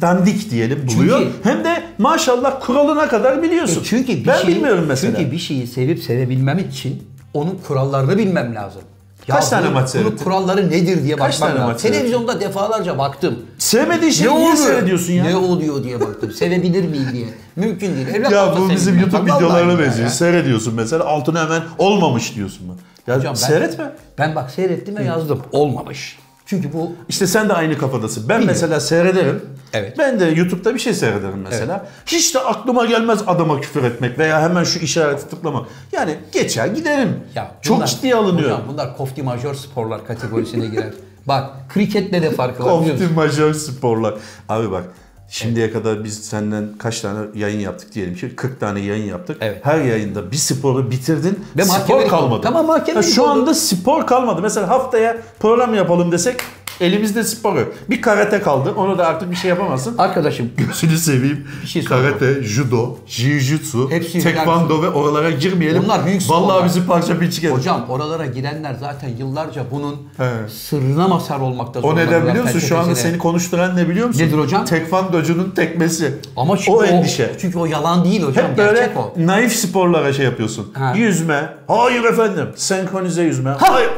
dandik diyelim buluyor. Çünkü- hem de maşallah kuralına kadar biliyorsun. E çünkü ben şeyi, bilmiyorum mesela. Çünkü bir şeyi sevip sevebilmem için onun kurallarını bilmem lazım. Kaç tane bunun- maç Bunun seyrettin? kuralları nedir diye Kaç bakmam tane lazım. maç seyrettin? Televizyonda defalarca baktım. Sevmediğin şeyi ne niye seyrediyorsun ya? Ne oluyor diye baktım. Sevebilir miyim diye. Mümkün değil. Evlat Ya bu bizim. YouTube Vallahi videolarına benziyor. ya. Seyrediyorsun mesela altına hemen olmamış diyorsun mu? Ya Hocam ben- seyretme. Ben bak seyrettim ve yazdım. Olmamış. Çünkü bu İşte sen de aynı kafadasın. Ben Biliyorum. mesela seyrederim. Evet. Ben de YouTube'da bir şey seyrederim mesela. Hiç de aklıma gelmez adama küfür etmek veya hemen şu işareti tıklamak. Yani geçer giderim. Ya Çok bunlar- ciddiye alınıyor. Hocam bunlar kofti majör sporlar kategorisine girer. bak kriketle de farkı var Kofti majör sporlar. Abi bak şimdiye kadar biz senden kaç tane yayın yaptık diyelim ki 40 tane yayın yaptık. Evet. Her yayında bir sporu bitirdin. Ve spor kalmadı. oldu. Tamam, mahkemelik Ha, Şu oldu. anda spor kalmadı. Mesela haftaya program yapalım desek elimizde spor yok. Bir karate kaldı. Onu da artık bir şey yapamazsın. Arkadaşım Gözünü seveyim. Bir şey soracağım. Karate, judo, jiu-jitsu, Hepsi tekvando ve oralara girmeyelim. Bunlar büyük Vallahi sporlar. bizi parça pinçik eder. Hocam oralara girenler zaten yıllarca bunun He. sırrına mazhar olmakta O zorlandılar. neden biliyor musun? Şu anda seni konuşturan ne biliyor musun? Nedir hocam? Tekvandocunun tekmesi. Ama çünkü o o, endişe. Çünkü o yalan değil hocam. Hep böyle gerçek o. naif sporlara şey yapıyorsun. Ha. Yüzme. Hayır efendim. Senkronize yüzme. Hayır.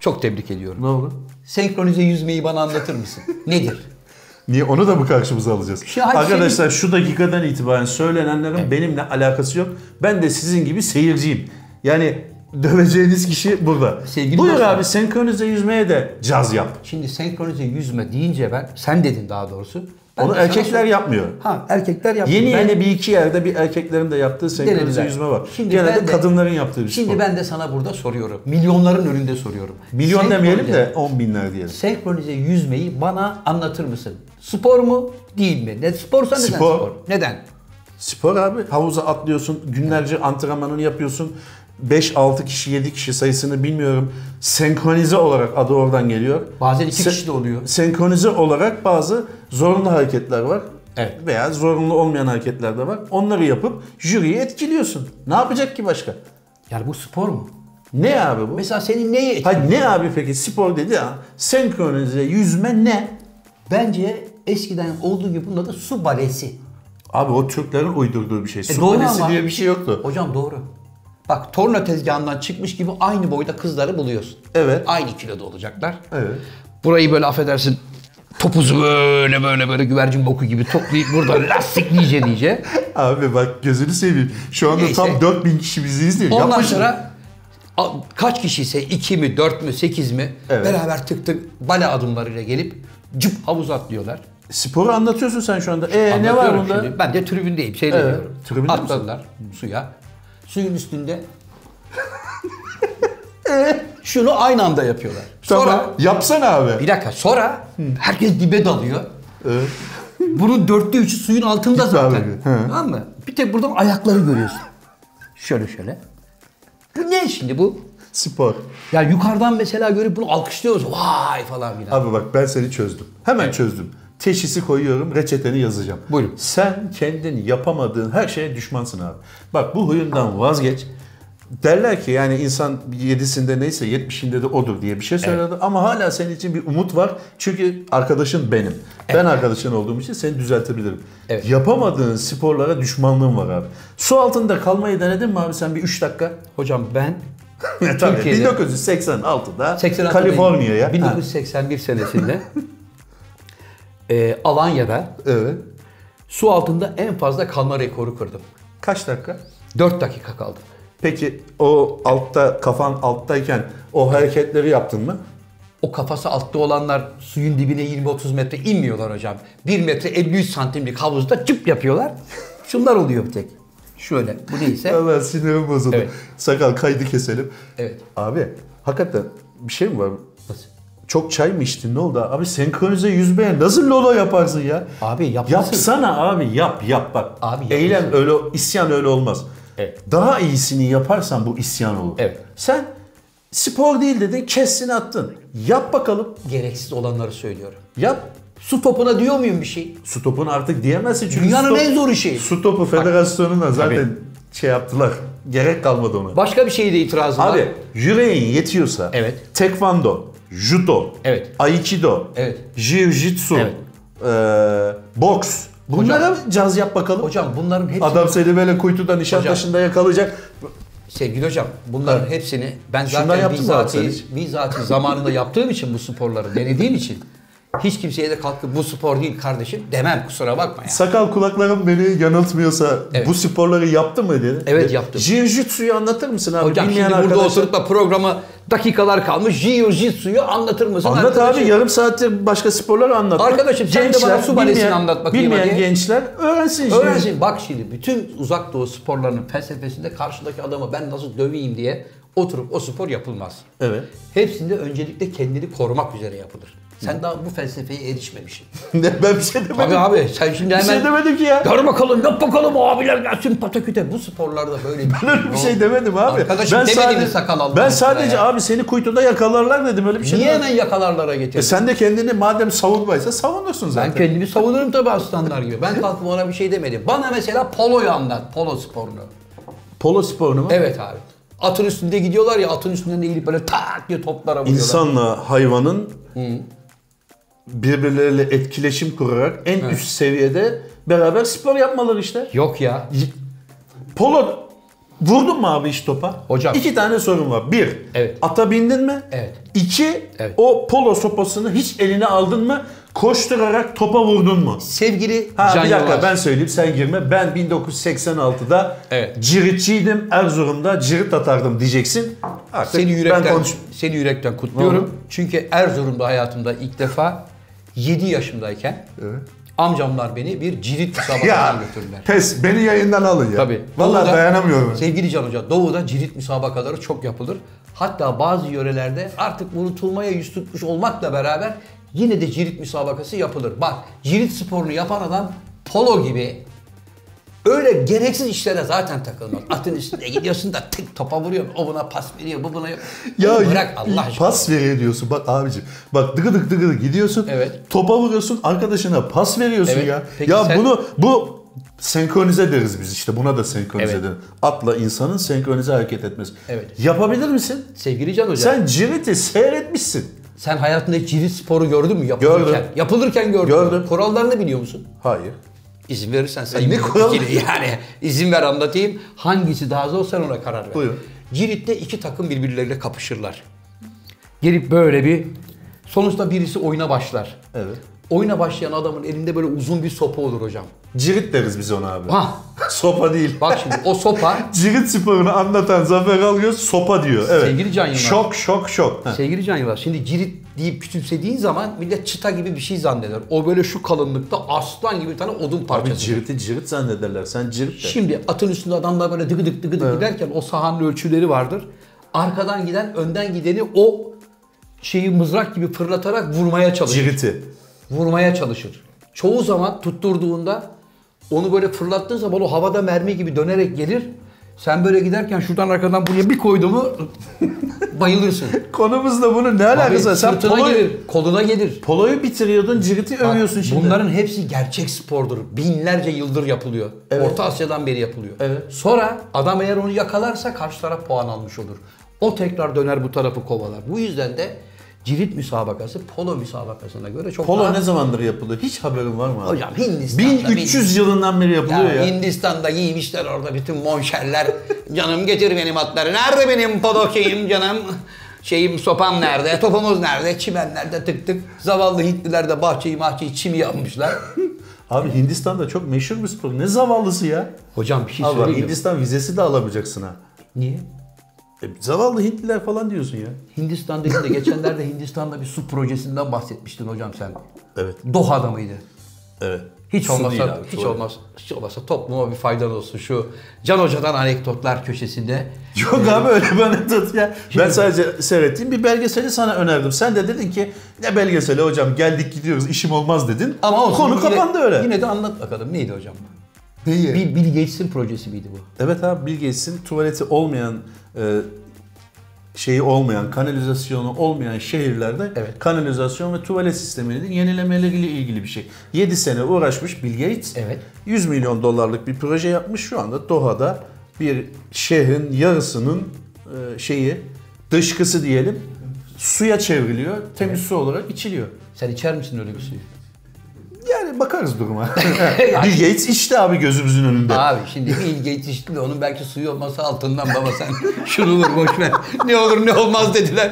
Çok tebrik ediyorum. Ne oldu? Senkronize yüzmeyi bana anlatır mısın? Nedir? Niye onu da mı karşımıza alacağız? An Arkadaşlar şu dakikadan itibaren söylenenlerin benimle alakası yok. Ben de sizin gibi seyirciyim. Yani döveceğiniz kişi burada. Sevgili Buyur dostlar. abi senkronize yüzmeye de caz yap. Şimdi senkronize yüzme deyince ben, sen dedin daha doğrusu. Ben Onu erkekler yapmıyor. Ha erkekler yapıyor. Yeni Ben- yeni bir iki yerde bir erkeklerin de yaptığı senkronize yüzme var. Şimdi Genelde de- kadınların yaptığı bir Şimdi spor. ben de sana burada soruyorum. Milyonların önünde soruyorum. Milyon Senkronize- demeyelim de on binler diyelim. Senkronize yüzmeyi bana anlatır mısın? Spor mu değil mi? Ne sporsa neden Spor. spor? Neden? Spor abi. Havuza atlıyorsun. Günlerce antrenmanını yapıyorsun. 5-6 kişi, 7 kişi sayısını bilmiyorum. Senkronize olarak adı oradan geliyor. Bazen iki Se- kişi de oluyor. Senkronize olarak bazı zorunlu hareketler var. Evet. Veya zorunlu olmayan hareketler de var. Onları yapıp jüriyi etkiliyorsun. Ne yapacak ki başka? Yani bu spor mu? Ne abi bu? Mesela senin neyi etkiliyor? Hayır ne abi peki spor dedi ya. Senkronize yüzme ne? Bence eskiden olduğu gibi bunda da su balesi. Abi o Türklerin uydurduğu bir şey. Su E, doğru kulesi ama- diye bir şey yoktu. Hocam doğru. Bak torna tezgahından çıkmış gibi aynı boyda kızları buluyorsun. Evet. Aynı kiloda olacaklar. Evet. Burayı böyle affedersin topuzu böyle böyle böyle güvercin boku gibi toplayıp burada lastikleyece diyece. Abi bak gözünü seveyim. Şu anda Neyse. tam 4000 kişi bizi izliyor. Ondan Yapma sonra kaç kişi ise 2 mi 4 mü 8 mi Evet. beraber tık tık bale adımlarıyla gelip cıp havuz atlıyorlar. Sporu anlatıyorsun sen şu anda. Ee ne var bunda? şimdi. Ben de tribündeyim seyrediyorum. Evet, tribünde misin? Atladılar suya. Suyun üstünde şunu aynı anda yapıyorlar. Tamam. Sonra Yapsana abi. bir dakika sonra herkes dibe dalıyor. Evet. Bunun dörtte üçü suyun altında Git zaten. Tamam mı? Bir tek buradan ayakları görüyorsun. Şöyle şöyle. Bu ne şimdi bu? Spor. Yani yukarıdan mesela görüp bunu alkışlıyoruz. Vay falan filan. Abi bak ben seni çözdüm. Hemen çözdüm. Teşhisi koyuyorum, reçeteni yazacağım. Buyurun. Sen kendin yapamadığın her şeye düşmansın abi. Bak bu huyundan vazgeç. Derler ki yani insan yedisinde neyse yetmişinde de odur diye bir şey söyledi. Ama hala senin için bir umut var. Çünkü arkadaşın benim. Ben arkadaşın olduğum için seni düzeltebilirim. Evet. Yapamadığın sporlara düşmanlığın var abi. Su altında kalmayı denedin mi abi sen bir 3 dakika? Hocam ben Tabii. Türkiye'de- 1986'da 86'da Kaliforniya'ya. Ha, 1981 senesinde e, Alanya'da Evet. su altında en fazla kalma rekoru kırdım. Kaç dakika? 4 dakika kaldım. Peki o altta kafan alttayken o hareketleri yaptın mı? O kafası altta olanlar suyun dibine 20-30 metre inmiyorlar hocam. 1 metre 53 santimlik havuzda cıp yapıyorlar. Şunlar oluyor bir tek. Şöyle bu neyse. Allah sinirim bozuldu. Evet. Sakal kaydı keselim. Evet. Abi hakikaten bir şey mi var? Çok çay mı içtin ne oldu? Abi senkronize yüzmeye nasıl lolo yaparsın ya? Abi yapması- Yapsana abi yap yap bak. Abi yapması- Eylem öyle isyan öyle olmaz. Evet. Daha iyisini yaparsan bu isyan olur. Evet. Sen spor değil dedin kessin attın. Yap bakalım. Gereksiz olanları söylüyorum. Yap. Su topuna diyor muyum bir şey? Su topunu artık diyemezsin çünkü Dünyanın top- en zor işi. Su topu federasyonuna zaten şey yaptılar. Gerek kalmadı ona. Başka bir şeyde itirazım var. Abi yüreğin yetiyorsa Evet. tekvando, judo, Evet. aikido, Evet. jiu-jitsu, Evet. eee, boks. Bunlara caz yap bakalım. Hocam bunların hepsi Adam seni böyle kuytuda Nişantaşı'nda yakalayacak. sevgili hocam bunların hepsini ben zaten hiç? bizatihi zamanında yaptığım için bu sporları denediğim için hiç kimseye de kalkıp bu spor değil kardeşim demem kusura bakma ya. Sakal kulaklarım beni yanıltmıyorsa Evet. bu sporları yaptı mı dedi. Evet, yaptım. Jiu-jitsu'yu anlatır mısın abi? Hocam Bilmeyen şimdi burada oturup da programa dakikalar kalmış Jiu-Jitsu'yu anlatır mısın? Anlat arkadaşım? abi yarım saattir başka sporları anlat. Arkadaşım sen de bana su balesini anlat bakayım Bilmeyen hadi. gençler öğrensin işte. Öğrensin bak şimdi bütün uzak doğu sporlarının felsefesinde karşıdaki adamı ben nasıl döveyim diye oturup o spor yapılmaz. Evet. Hepsinde öncelikle kendini korumak üzere yapılır. Sen daha bu felsefeye erişmemişsin. Ne, ben bir şey demedim. Tabii abi sen şimdi Bir hemen... şey demedim ki ya. Gör bakalım yap bakalım abiler gelsin pataküte. Bu sporlarda böyle bir şey Öyle bir şey demedim abi. Arkadaşım demedi mi sakal Allah'ın Ben sadece ya? abi seni kuytuda yakalarlar dedim öyle bir şey Niye hemen yakalarlara E getirdin? sen de kendini madem savunmaysa savunursun zaten. Ben kendimi savunurum tabii aslanlar gibi. Ben kalkıp ona bir şey demedim. Bana mesela poloyu anlat. Polo sporunu. Polo sporunu mu? Evet abi. Atın üstünde gidiyorlar ya atın üstünden eğilip böyle tak diye toplara vuruyorlar. İnsanla hayvanın birbirleriyle etkileşim kurarak en üst seviyede beraber spor yapmaları işte. Yok ya. Polo vurdun mu abi hiç topa? Hocam. İki tane sorun var. Bir, Evet. ata bindin mi? Evet. İki, Evet. o polo sopasını hiç eline aldın mı? Koşturarak topa vurdun mu? Sevgili Ha Can bir dakika Yılmaz. ben söyleyeyim sen girme. Ben 1986'da Evet. ciritçiydim. Erzurum'da cirit atardım diyeceksin. Artık Seni ben yürekten, konuş... seni yürekten kutluyorum. Vallahi. Çünkü Erzurum'da hayatımda ilk defa 7 yaşımdayken Evet. amcamlar beni bir cirit müsabakasına götürdüler. pes beni yayından alın ya. Tabii. Vallahi Doğu'da- dayanamıyorum. Sevgili Can Hoca, Doğu'da cirit müsabakaları çok yapılır. Hatta bazı yörelerde artık unutulmaya yüz tutmuş olmakla beraber yine de cirit müsabakası yapılır. Bak cirit sporunu yapan adam polo gibi öyle gereksiz işlere zaten takılmaz. Atın üstünde gidiyorsun da tık topa vuruyorsun. O buna pas veriyor, bu buna... Ya bırak Allah aşkına. pas veriyor diyorsun. Bak abicim. Bak dıgı dıgı dık gidiyorsun. Evet. Topa vuruyorsun. Arkadaşına pas veriyorsun Evet. ya. Peki ya sen- bunu bu senkronize deriz biz işte. Buna da senkronize Evet. denir. Atla insanın senkronize hareket etmesi. Evet. Yapabilir misin? Sevgili Can Hoca, sen, Sen ciriti seyretmişsin. hayatında hiç cirit sporu gördün mü yapılırken? Gördüm. Yapılırken gördün Gördüm. mü? Kurallarını biliyor musun? Hayır. İzin verirsen sayın ne kural? Yani izin ver anlatayım. Hangisi daha zor sen ona karar ver. Buyurun. Cirit'te iki takım birbirleriyle kapışırlar. Gelip böyle bir sonuçta birisi oyuna başlar. Evet. Oyuna başlayan adamın elinde böyle uzun bir sopa olur hocam. Cirit deriz biz ona abi. Ha Sopa değil. bak şimdi o sopa Cirit sporunu anlatan Zafer Algöz sopa diyor. Evet. Sevgili Can Yılmaz. Şok şok şok. Sevgili Can Yılmaz şimdi cirit deyip küçümsediğin zaman millet çıta gibi bir şey zanneder. O böyle şu kalınlıkta aslan gibi bir tane odun Abi parçası. ciriti cirit zannederler. Sen cirit de. Şimdi atın üstünde adamlar böyle dıgıdık dıgıdık giderken o sahanın ölçüleri vardır. Arkadan giden önden gideni o şeyi mızrak gibi fırlatarak vurmaya çalışır. Ciriti. Vurmaya çalışır. Çoğu zaman tutturduğunda onu böyle fırlattığın zaman o havada mermi gibi dönerek gelir. Sen böyle giderken şuradan arkadan buraya bir koydu mu bayılırsın. Konumuzla bunun ne alakası var? Sen poloyu, gelir, koluna gelir. poloyu bitiriyordun, ciriti Bak, övüyorsun şimdi. Bunların hepsi gerçek spordur. Binlerce yıldır yapılıyor. Evet. Orta Asya'dan beri yapılıyor. Evet. Sonra adam eğer onu yakalarsa karşı taraf puan almış olur. O tekrar döner bu tarafı kovalar. Bu yüzden de cirit müsabakası polo müsabakasına göre çok Polo daha... ne zamandır yapılıyor? Hiç haberin var mı abi? Hocam Hindistan'da... 1300 yılından beri yapılıyor ya. Hindistan'da giymişler orada bütün monşerler. canım getir benim atları. Nerede benim polo şeyim canım? Şeyim sopam nerede? Topumuz nerede? Çimenlerde tık tık. Zavallı Hintliler de bahçeyi mahçeyi çim yapmışlar. Abi Hindistan'da çok meşhur bir spor. Ne zavallısı ya? Hocam bir şey söyleyeyim? Hindistan vizesi de alamayacaksın ha. Niye? E, zavallı Hintliler falan diyorsun ya. Hindistan dediğinde geçenlerde Hindistan'da bir su projesinden bahsetmiştin hocam sen. Evet. Doha'da mıydı? Evet. Hiç Su olmazsa abi, hiç tuvalet. olmaz hiç olmazsa topluma bir faydan olsun şu Can Hoca'dan anekdotlar köşesinde. Yok abi öyle bir anekdot ya. Ben sadece seyrettiğim bir belgeseli sana önerdim. Sen de dedin ki ne belgeseli hocam geldik gidiyoruz işim olmaz dedin. Ama olsun, Konu yine- kapandı öyle. Yine de anlat bakalım neydi hocam? Neyi? Bill, Bill Gates'in projesi miydi bu? Evet abi Bill Gates'in tuvaleti olmayan şeyi olmayan, kanalizasyonu olmayan şehirlerde Evet. kanalizasyon ve tuvalet sistemlerinin yenilemeleriyle ilgili bir şey. 7 sene uğraşmış Bill Gates. Evet. 100 milyon dolarlık bir proje yapmış. Şu anda Doha'da bir şehrin yarısının e, şeyi dışkısı diyelim suya çevriliyor. Temiz su olarak içiliyor. Sen içer misin öyle bir suyu? Yani bakarız duruma. Bill Gates işte abi gözümüzün önünde. Abi şimdi Bill Gates içti de onun belki suyu olmasa altından baba sen şunu vur boş ver. Ne olur ne olmaz dediler.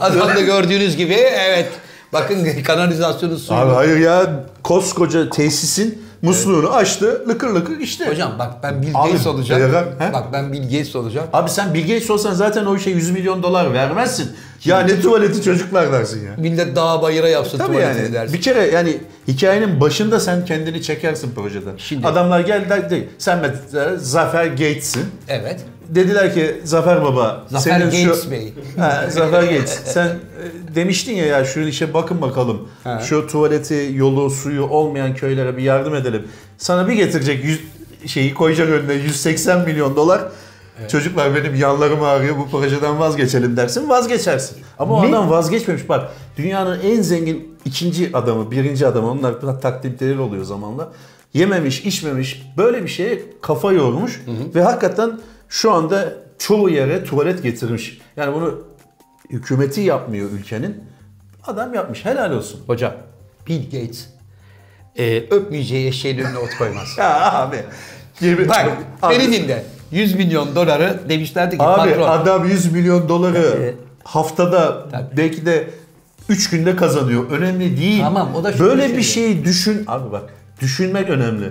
Adam da gördüğünüz gibi evet. Bakın kanalizasyonun suyu. Abi hayır ya koskoca tesisin musluğunu açtı lıkır lıkır işte. Hocam bak ben Bill Abi, Gates olacağım. beraber-? Bak ben Bill Gates olacağım. Abi sen Bill Gates olsan zaten o işe 100 milyon dolar vermezsin. Ya ne tuvaleti çocuklar dersin ya. Millet dağa bayıra yapsın Tabii tuvaletini yani. dersin. Bir kere yani hikayenin başında sen kendini çekersin projeden. Şimdi- Adamlar geldi dedi sen mesela Zafer Gates'in. Evet. Dediler ki Zafer Baba Zafer senin Gates şu... Bey. Ha, Zafer Gates sen e, demiştin ya ya şu işe bakın bakalım. Ha. Şu tuvaleti, yolu, suyu olmayan köylere bir yardım edelim. Sana bir getirecek yüz, şeyi koyacak önüne 180 milyon dolar. Çocuklar benim yanlarım ağrıyor bu projeden vazgeçelim dersin vazgeçersin. Ama o Ne? adam vazgeçmemiş bak dünyanın en zengin ikinci adamı birinci adamı onlar takdimleri oluyor zamanla. Yememiş içmemiş böyle bir şeye kafa yormuş ve hakikaten şu anda çoğu yere tuvalet getirmiş. Yani bunu hükümeti yapmıyor ülkenin. Adam yapmış helal olsun. Hocam Bill Gates e, öpmeyeceği eşeğin önüne ot koymaz. Ya abi. Gibi. Bak abi, beni dinle. 100 milyon doları demişlerdi ki Abi patron. adam 100 milyon doları Evet. haftada Tabii. belki de 3 günde kazanıyor. Önemli değil. Tamam, o da Böyle bir düşünüyor. şeyi düşün. Abi bak düşünmek önemli.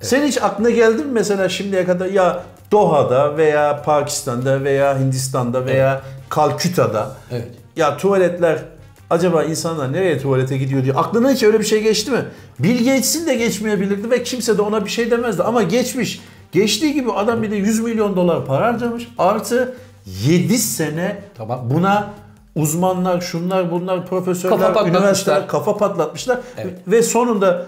Sen hiç aklına geldi mi mesela şimdiye kadar ya Doha'da veya Pakistan'da veya Hindistan'da veya Kalküta'da Evet. ya tuvaletler acaba insanlar nereye tuvalete gidiyor diye aklına hiç öyle bir şey geçti mi? Bill Gates'in de geçmeyebilirdi ve kimse de ona bir şey demezdi ama geçmiş. Geçtiği gibi adam bir de 100 milyon dolar para harcamış. Artı 7 sene Tamam. buna uzmanlar, şunlar, bunlar, profesörler, Kafa üniversiteler kafa patlatmışlar. Evet. Ve sonunda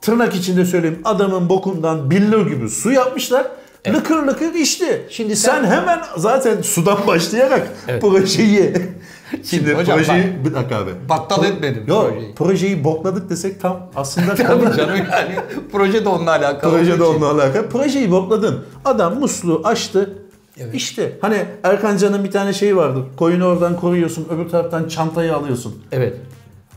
tırnak içinde söyleyeyim adamın bokundan billur gibi su yapmışlar. Lıkır lıkır içti. Şimdi sen, sen- hemen zaten sudan başlayarak projeyi Şimdi, hocam projeyi bir dakika abi. Battal Pro- etmedim Yok projeyi. projeyi bokladık desek tam aslında Tabii canım yani proje de onunla alakalı. Proje de onunla alakalı. Projeyi bokladın. Adam musluğu açtı. Evet. İşte hani Erkan Can'ın bir tane şeyi vardı. Koyunu oradan koruyorsun, öbür taraftan çantayı alıyorsun. Evet.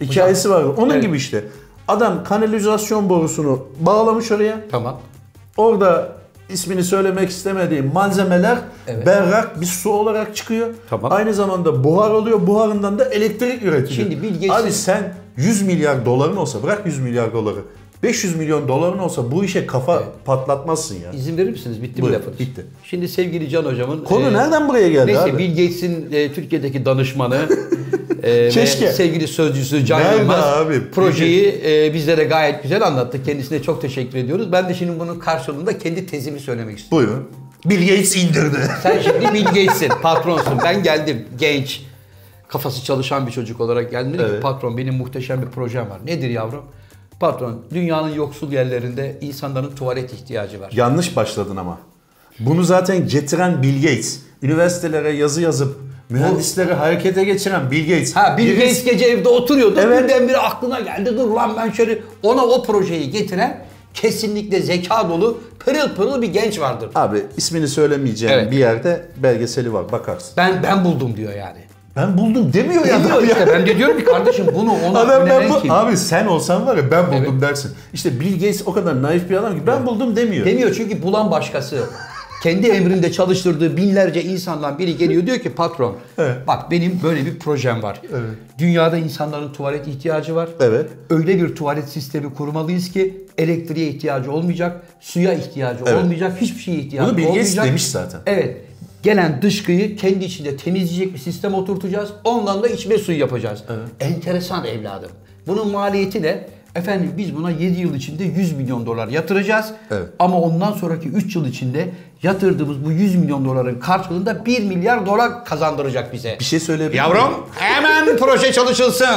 Hikayesi vardı. Onun Evet. gibi işte. Adam kanalizasyon borusunu bağlamış oraya. Tamam. Orada ismini söylemek istemediğim malzemeler Evet. berrak bir su olarak çıkıyor. Tamam. Aynı zamanda buhar oluyor. Buharından da elektrik üretiliyor. Şimdi Bill Abi sen 100 milyar doların olsa bırak 100 milyar doları. 500 milyon doların olsa bu işe kafa patlatmazsın ya. İzin verir misiniz? Bitti mi Buyur, lafınız? bitti. Şimdi sevgili Can Hocam'ın... Konu e, nereden buraya geldi Neyse abi? Bill Gates'in e, Türkiye'deki danışmanı e, Keşke. ve sevgili sözcüsü Can Nerede Yılmaz abi? projeyi e, bizlere gayet güzel anlattı. Kendisine çok teşekkür ediyoruz. Ben de şimdi bunun karşılığında kendi tezimi söylemek istiyorum. Buyurun. Bill Gates indirdi. Sen şimdi Bill Gates'in patronsun. Ben geldim genç, kafası çalışan bir çocuk olarak geldim. Dedim ki Evet. patron benim muhteşem bir projem var. Nedir yavrum? Patron dünyanın yoksul yerlerinde insanların tuvalet ihtiyacı var. Yanlış başladın ama. Bunu zaten getiren Bill Gates. Üniversitelere yazı yazıp mühendisleri harekete geçiren Bill Gates. Ha Bill Birisi- Gates gece evde oturuyordu. Evet. Birdenbire aklına geldi. Dur lan ben şöyle ona o projeyi getiren kesinlikle zeka dolu pırıl pırıl bir genç vardır. Abi ismini söylemeyeceğim Evet. bir yerde belgeseli var bakarsın. Ben ben buldum diyor yani. Ben buldum demiyor ya Demiyor ya. işte ben de diyorum ki kardeşim bunu ona Adam ben bu, kim? abi sen olsan var ya ben buldum Evet. dersin. İşte Bill Gates o kadar naif bir adam ki ben buldum demiyor. Demiyor çünkü bulan başkası. Kendi emrinde çalıştırdığı binlerce insandan biri geliyor diyor ki patron Evet. bak benim böyle bir projem var. Evet. Dünyada insanların tuvalet ihtiyacı var. Evet. Öyle bir tuvalet sistemi kurmalıyız ki elektriğe ihtiyacı olmayacak, suya ihtiyacı Evet. olmayacak, hiçbir şeye ihtiyacı Bunu Bill Gates olmayacak. demiş zaten. Evet. Gelen dışkıyı kendi içinde temizleyecek bir sistem oturtacağız. Ondan da içme suyu yapacağız. Enteresan evladım. Bunun maliyeti de Efendim biz buna 7 yıl içinde 100 milyon dolar yatıracağız. Evet. Ama ondan sonraki 3 yıl içinde yatırdığımız bu 100 milyon doların karşılığında 1 milyar dolar kazandıracak bize. Bir şey söyleyebilir? Yavrum hemen proje çalışılsın.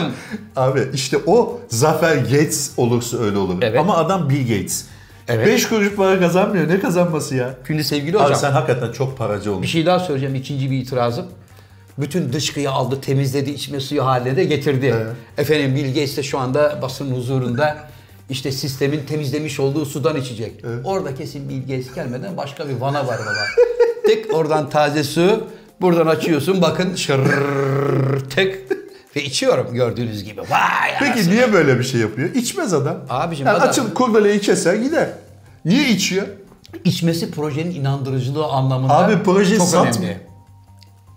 Abi işte o Zafer Gates olursa öyle olur. Evet. Ama adam Bill Gates. Evet. 5 kuruş para kazanmıyor. Ne kazanması ya? Şimdi sevgili Abi hocam sen hakikaten çok paracı bir olmuş. şey daha söyleyeceğim ikinci bir itirazım. Bütün dışkıyı aldı, temizledi, içme suyu haline de getirdi. Efendim Bill Gates de şu anda basın huzurunda işte sistemin temizlemiş olduğu sudan içecek. Orada kesin Bill Gates gelmeden başka bir vana var baba. tık oradan taze su, buradan açıyorsun bakın şırrrr tık ve içiyorum gördüğünüz gibi. Vay Peki anasını. niye böyle bir şey yapıyor? İçmez adam. Abicim, yani adam- açıp kurdeleyi keser gider. Niye içiyor? İçmesi projenin inandırıcılığı anlamında Abi proje çok sat- önemli.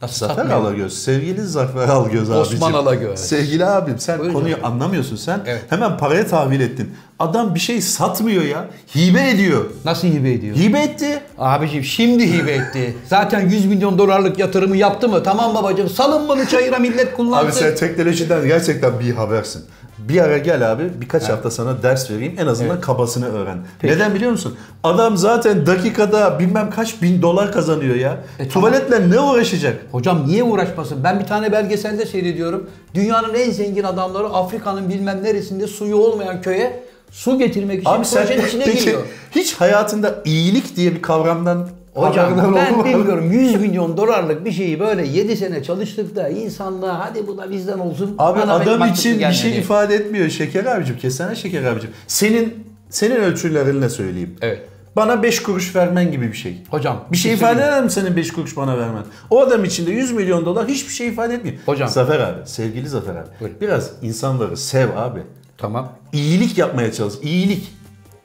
Nasıl Zafer satmıyor? Alagöz, sevgili Zafer Alagöz abicim. Osman Alagöz. Sevgili abim sen Buyurun konuyu canım. anlamıyorsun. Sen Evet. hemen paraya tahvil ettin. Adam bir şey satmıyor ya. Hibe ediyor. Nasıl hibe ediyor? Hibe etti. Abicim şimdi hibe etti. Zaten 100 milyon dolarlık yatırımı yaptı mı? Tamam babacığım salın bunu çayıra millet kullansın. Abi sen teknolojiden gerçekten bir habersin. Bir ara gel abi birkaç hafta sana ders vereyim en azından kabasını öğren. Peki. Neden biliyor musun? Adam zaten dakikada bilmem kaç bin dolar kazanıyor ya. E, Tuvaletle ne uğraşacak? Hocam niye uğraşmasın? Ben bir tane belgeselde seyrediyorum. Dünyanın en zengin adamları Afrika'nın bilmem neresinde suyu olmayan köye su getirmek için Abi sen projenin içine peki giriyor. hiç hayatında iyilik diye bir kavramdan Hocam ben mu? bilmiyorum 100 milyon dolarlık bir şeyi böyle 7 sene çalıştık da insanlığa hadi bu da bizden olsun. Abi bana adam için bir şey ifade etmiyor şeker abicim. Kesene şeker abicim. Senin senin ölçülerinle söyleyeyim. Evet. Bana 5 kuruş vermen gibi bir şey. Hocam Bir şey ifade eder mi senin 5 kuruş bana vermen? O adam için de 100 milyon dolar hiçbir şey ifade etmiyor. Hocam. Zafer abi, sevgili Zafer abi. Buyurun. Biraz insanları sev abi. Tamam. İyilik yapmaya çalış. İyilik.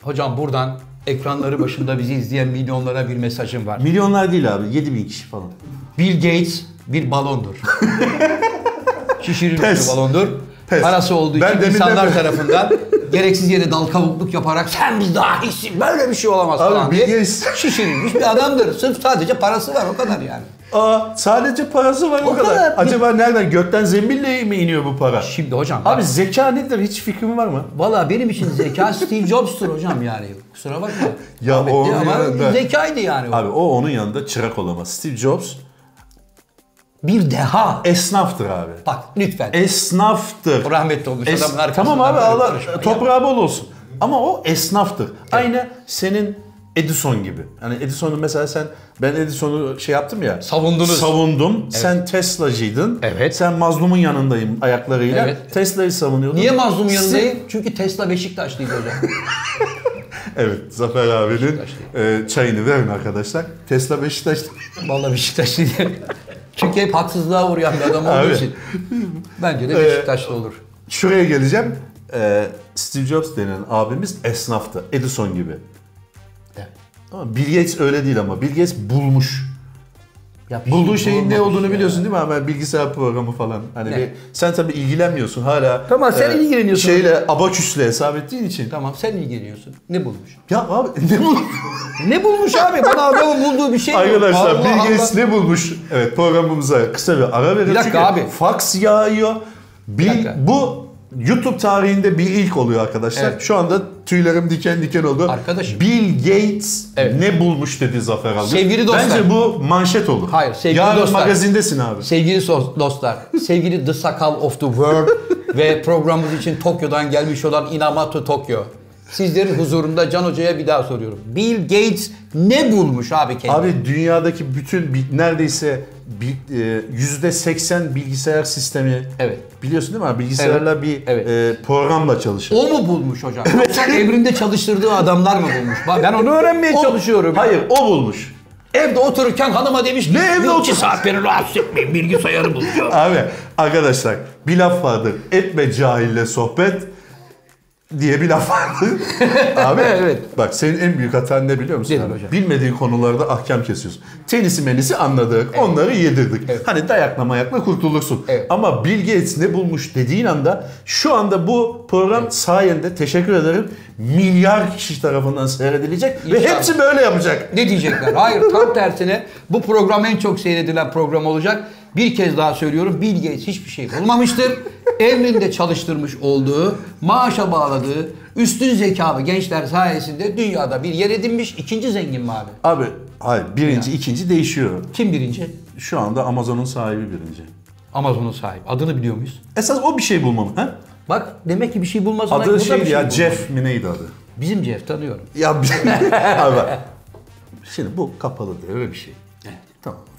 Hocam buradan ekranları başında bizi izleyen milyonlara bir mesajım var. Milyonlar değil abi. 7 bin kişi falan. Bill Gates bir balondur. Şişirilmiş bir balondur. Pes. Parası olduğu Ben için insanlar beri- tarafından gereksiz yere dal kavukluk yaparak sen biz dahisin böyle bir şey olamaz Abi falan Bill diye Gates- şişirilmiş bir adamdır. Sırf sadece parası var o kadar yani. Aa sadece parası var o, O kadar. kadar. Acaba nereden? Gökten zembille mi iniyor bu para? Şimdi hocam Abi bak, zeka nedir? Hiç fikrin var mı? valla benim için zeka Steve Jobs'tur hocam yani. Kusura bakma. Ya Ahmet o ama yanında- zekaydı yani. o. Abi o onun yanında çırak olamaz. Steve Jobs Bir deha. esnaftır abi. Bak lütfen. Esnaftır. Rahmetli olmuş Es- adamın Tamam abi Allah toprağı bol olsun. Ama o esnaftır. Aynı senin Edison gibi. Hani Edison'u mesela sen ben Edison'u şey yaptım ya. Savundunuz. Savundum. Sen Tesla'cıydın. Evet. Sen mazlumun yanındayım ayaklarıyla. Evet. Tesla'yı savunuyordun. Niye mazlum Siz- yanındayım? Çünkü Tesla Beşiktaşlıydı hocam. Evet Zafer abinin e, çayını verin arkadaşlar. Tesla Beşiktaş'ta. Vallahi Beşiktaşlıydı. Çünkü hep haksızlığa uğrayan bir adam olduğu Abi. için. Bence de Ee, Beşiktaşlı olur. Şuraya geleceğim. E, Steve Jobs denen abimiz esnaftı. Edison gibi. Evet. Ama Bill Gates öyle değil ama. Bill Gates bulmuş. Ya bir Bulduğu şey şeyin ne olduğunu ya. biliyorsun değil mi? Ama bilgisayar programı falan. Hani Ne? bir, sen tabii ilgilenmiyorsun hala. Tamam, sen ilgileniyorsun. Şeyle abaküsle hesap ettiğin için. Tamam sen ilgileniyorsun. Ne bulmuş? Ya abi ne bu? Ne bulmuş abi? Bana adamın bulduğu bir şey yok. Arkadaşlar Allah Bill Gates Allah. ne bulmuş? Evet programımıza kısa bir ara verelim. Bir dakika Çünkü abi. Fax yağıyor. Bill, dakika. bu YouTube tarihinde bir ilk oluyor arkadaşlar. Evet. Şu anda tüylerim diken diken oldu. Arkadaşım. Bill Gates Evet. ne bulmuş dedi Zafer abi. Sevgili dostlar. Bence bu manşet olur. Hayır, sevgili Yarın dostlar. magazindesin abi. Sevgili dostlar, sevgili The Sakal of the World ve programımız için Tokyo'dan gelmiş olan Inamatu Tokyo. Sizlerin huzurunda Can Hoca'ya bir daha soruyorum. Bill Gates ne bulmuş abi kendine? Abi dünyadaki bütün neredeyse bi- e, yüzde seksen bilgisayar sistemi Evet. biliyorsun değil mi abi? Bilgisayarlar Evet. bir Evet. e, programla çalışır. O mu bulmuş hocam? Yoksa evrinde çalıştırdığı adamlar mı bulmuş? Ben onu öğrenmeye O- çalışıyorum. Hayır o bulmuş. Evde otururken hanıma demiş Ne evde "Bir otur- saat beni rahatsız etmeyin bilgisayarı bulacağım. Abi arkadaşlar bir laf vardır. Etme cahille sohbet diye bir laf vardır. Abi Evet. bak senin en büyük hatan ne biliyor musun? Abi? hocam? Bilmediğin konularda ahkam kesiyorsun. Tenisi menisi anladık. Onları yedirdik. Evet. Hani dayakla mayakla kurtulursun. Evet. Ama Bill Gates ne bulmuş dediğin anda şu anda bu program sayende teşekkür ederim. Milyar kişi tarafından seyredilecek ve İnşallah. hepsi böyle yapacak. Ne diyecekler? Hayır tam tersine bu program en çok seyredilen program olacak. Bir kez daha söylüyorum Bill Gates hiçbir şey bulmamıştır. emrinde çalıştırmış olduğu, maaşa bağladığı üstün zekalı gençler sayesinde dünyada bir yer edinmiş ikinci zengin mi abi? Abi hayır birinci ikinci değişiyor. Kim birinci? Şu anda Amazon'un sahibi birinci. Amazon'un sahibi. Adını biliyor muyuz? Esas o bir şey bulmam. Ha? Bak demek ki bir şey bulmasına bu da Adı şeydi şey ya bulmalı. Jeff mi neydi adı? Bizim Jeff tanıyorum. Ya abi bak. Şimdi bu kapalı devre bir şey.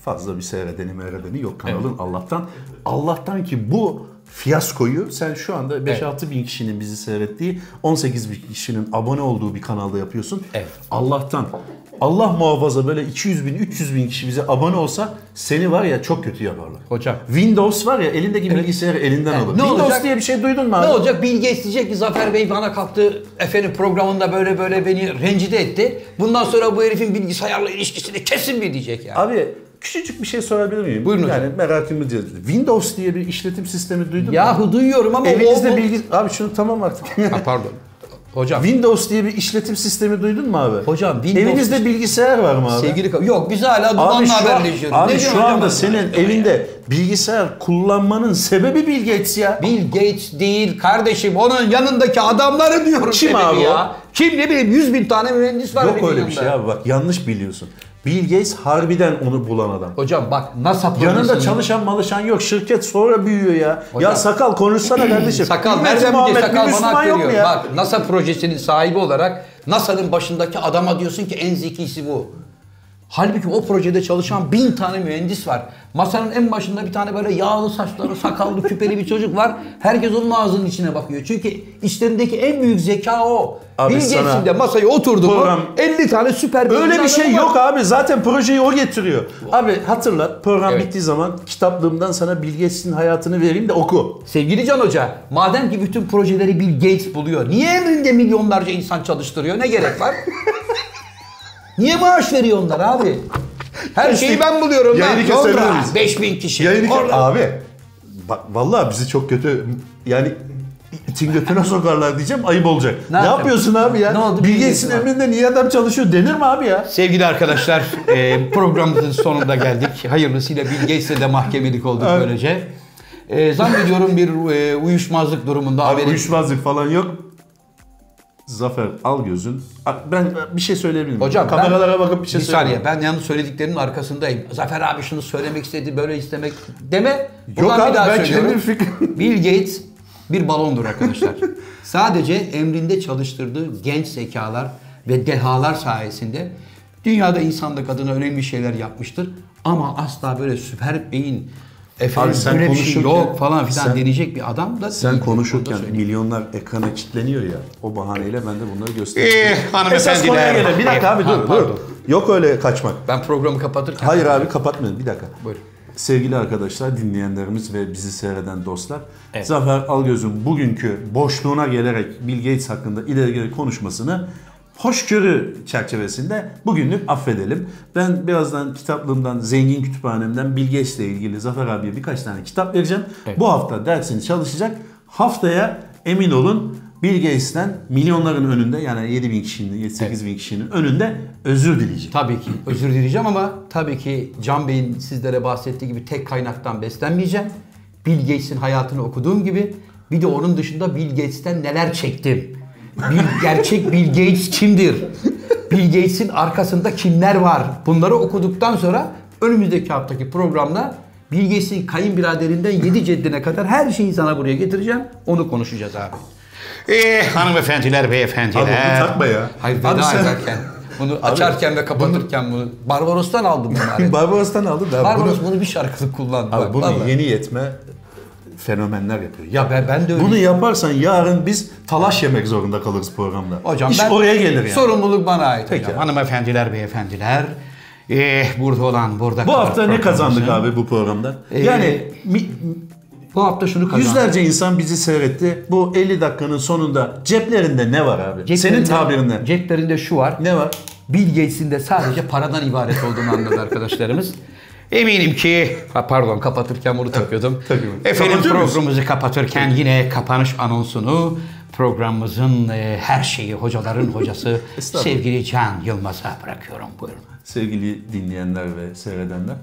Fazla bir seyredeni meyredeni yok kanalın Allah'tan. Allah'tan ki bu fiyaskoyu sen şu anda 5-6 bin kişinin bizi seyrettiği 18 bin kişinin abone olduğu bir kanalda yapıyorsun. Evet. Allah'tan Allah muhafaza böyle 200 bin 300 bin kişi bize abone olsa seni var ya çok kötü yaparlar. Hocam. Windows var ya elindeki bilgisayarı elinden alır. Ne Windows olacak? diye bir şey duydun mu abi? Ne olacak? Bill Gates diyecek ki Zafer Bey bana kalktı efendim programında böyle böyle beni rencide etti. Bundan sonra bu herifin bilgisayarla ilişkisini kesin bir diyecek yani. Abi küçücük bir şey sorabilir miyim? Buyurun yani hocam. merakımı diye. Windows diye bir işletim sistemi duydun mu? Yahu duyuyorum ama Evinizde o, bilgi... Abi şunu tamam artık. Ha, pardon. Hocam Windows diye bir işletim sistemi duydun mu abi? Hocam, Windows- Evinizde bilgisayar var mı abi? sevgili yok biz hala Abi dumanla şu, an, haberleşiyoruz. abi şu diyorsun hocam anda senin evinde bilgisayar kullanmanın sebebi Bill Gates ya. Bill Gates değil kardeşim onun yanındaki adamları diyorum Kim abi o? ya. Kim ne bileyim 100 bin tane mühendis var Yok öyle bir şey abi bak yanlış biliyorsun. Bill Gates harbiden onu bulan adam. Hocam bak NASA Yanında projesini- çalışan malışan yok. Şirket sonra büyüyor ya. Hocam- ya sakal konuşsana kardeşim. Sakal nereden Muhammed bir sakal bana hak veriyor. Bak NASA projesinin sahibi olarak NASA'nın başındaki adama diyorsun ki en zekisi bu. Halbuki o projede çalışan bin tane mühendis var. Masanın en başında bir tane böyle yağlı saçları, sakallı, küpeli bir çocuk var. Herkes onun ağzının içine bakıyor. Çünkü işlerindeki en büyük zeka o. Abi Bill de masaya oturdu mu program- 50 tane süper bilim Öyle bir şey var. yok abi. Zaten projeyi o getiriyor. Abi hatırla program Evet. bittiği zaman kitaplığımdan sana Bill Gates'in hayatını vereyim de oku. Sevgili Can Hoca, madem ki bütün projeleri Bill Gates buluyor, niye emrinde milyonlarca insan çalıştırıyor? Ne gerek var? niye maaş veriyor onlar abi? Her şeyi ben buluyorum. lan. Yayını kesebilir Londra, miyiz? 5000 kişi. Yayını Orada- abi. Bak vallahi bizi çok kötü yani itin götüne sokarlar diyeceğim ayıp olacak. Ne, yapacağım? yapıyorsun abi ya? Ne oldu? Emrinde niye adam çalışıyor denir mi abi ya? Sevgili arkadaşlar, e, programımızın sonunda geldik. Hayırlısıyla Bill Gates'le de mahkemelik olduk Evet. böylece. E, zannediyorum bir e, uyuşmazlık durumunda Abi haberin- uyuşmazlık falan yok. Zafer al gözün. Ben bir şey söyleyebilir miyim? Hocam kameralara ben, bakıp bir şey bir saniye ben yalnız söylediklerimin arkasındayım. Zafer abi şunu söylemek istedi böyle istemek deme. Yok abi bir daha ben söylüyorum. fikrim. Bill Gates bir balondur arkadaşlar. Sadece emrinde çalıştırdığı genç zekalar ve dehalar sayesinde dünyada insanlık adına önemli şeyler yapmıştır. Ama asla böyle süper beyin efendim Abi sen böyle bir şey konuşurken- yok falan filan sen- deneyecek bir adam da Sen konuşurken milyonlar ekrana kilitleniyor ya. O bahaneyle ben de bunları göstereyim. Eh, hanımefendiler. Esas konuya gelelim. Bir dakika Eh, abi ha, dur dur. Yok öyle kaçmak. ben programı kapatırken Hayır abi kapatmayın bir dakika. Buyurun. Sevgili arkadaşlar, dinleyenlerimiz ve bizi seyreden dostlar. Evet. Zafer Algöz'ün bugünkü boşluğuna gelerek Bill Gates hakkında ileri geri konuşmasını hoşgörü çerçevesinde bugünlük affedelim. Ben birazdan kitaplığımdan, zengin kütüphanemden ile ilgili Zafer abiye birkaç tane kitap vereceğim. Evet. Bu hafta dersini çalışacak. Haftaya emin olun Bill Gates'ten milyonların önünde yani 7 bin kişinin, 8 bin kişinin önünde özür dileyecek. Tabii ki özür dileyeceğim ama tabii ki Can Bey'in sizlere bahsettiği gibi tek kaynaktan beslenmeyeceğim. Bill Gates'in hayatını okuduğum gibi bir de onun dışında Bill Gates'ten neler çektim. Bill, gerçek Bill Gates kimdir? Bill Gates'in arkasında kimler var? Bunları okuduktan sonra önümüzdeki haftaki programda Bill Gates'in kayınbiraderinden 7 ceddine kadar her şeyi sana buraya getireceğim. Onu konuşacağız abi. Eh hanımefendiler, beyefendiler. Abi bunu takma ya. Hayır veda Abi sen- ederken, bunu açarken ve kapatırken bunu Barbaros'tan aldım bunları. Barbaros'tan aldın da Barbaros bunu, bunu, bir şarkılık kullandı. abi bak, bunu vallahi. yeni yetme fenomenler yapıyor. Ya ben, ben de öyle. Bunu yaparsan yarın biz talaş yemek zorunda kalırız programda. Hocam İş ben oraya gelir yani. Sorumluluk bana ait Peki hocam. Hanımefendiler, beyefendiler. Eh burada olan burada Bu hafta ne kazandık abi bu programda? Ee, yani mi- Bu hafta şunu kazandık. yüzlerce insan bizi seyretti. Bu 50 dakikanın sonunda ceplerinde ne var abi? Senin Ceplerinde- tabirinde. Ceplerinde şu var. Ne var? Bill Gates'in de sadece paradan ibaret olduğunu anladı arkadaşlarımız. Eminim ki, ha pardon kapatırken bunu takıyordum. takıyorum. Efendim Kapatıyor programımızı kapatırken yine kapanış anonsunu programımızın e, her şeyi hocaların hocası sevgili Can Yılmaz'a bırakıyorum. Buyurun. Sevgili dinleyenler ve seyredenler.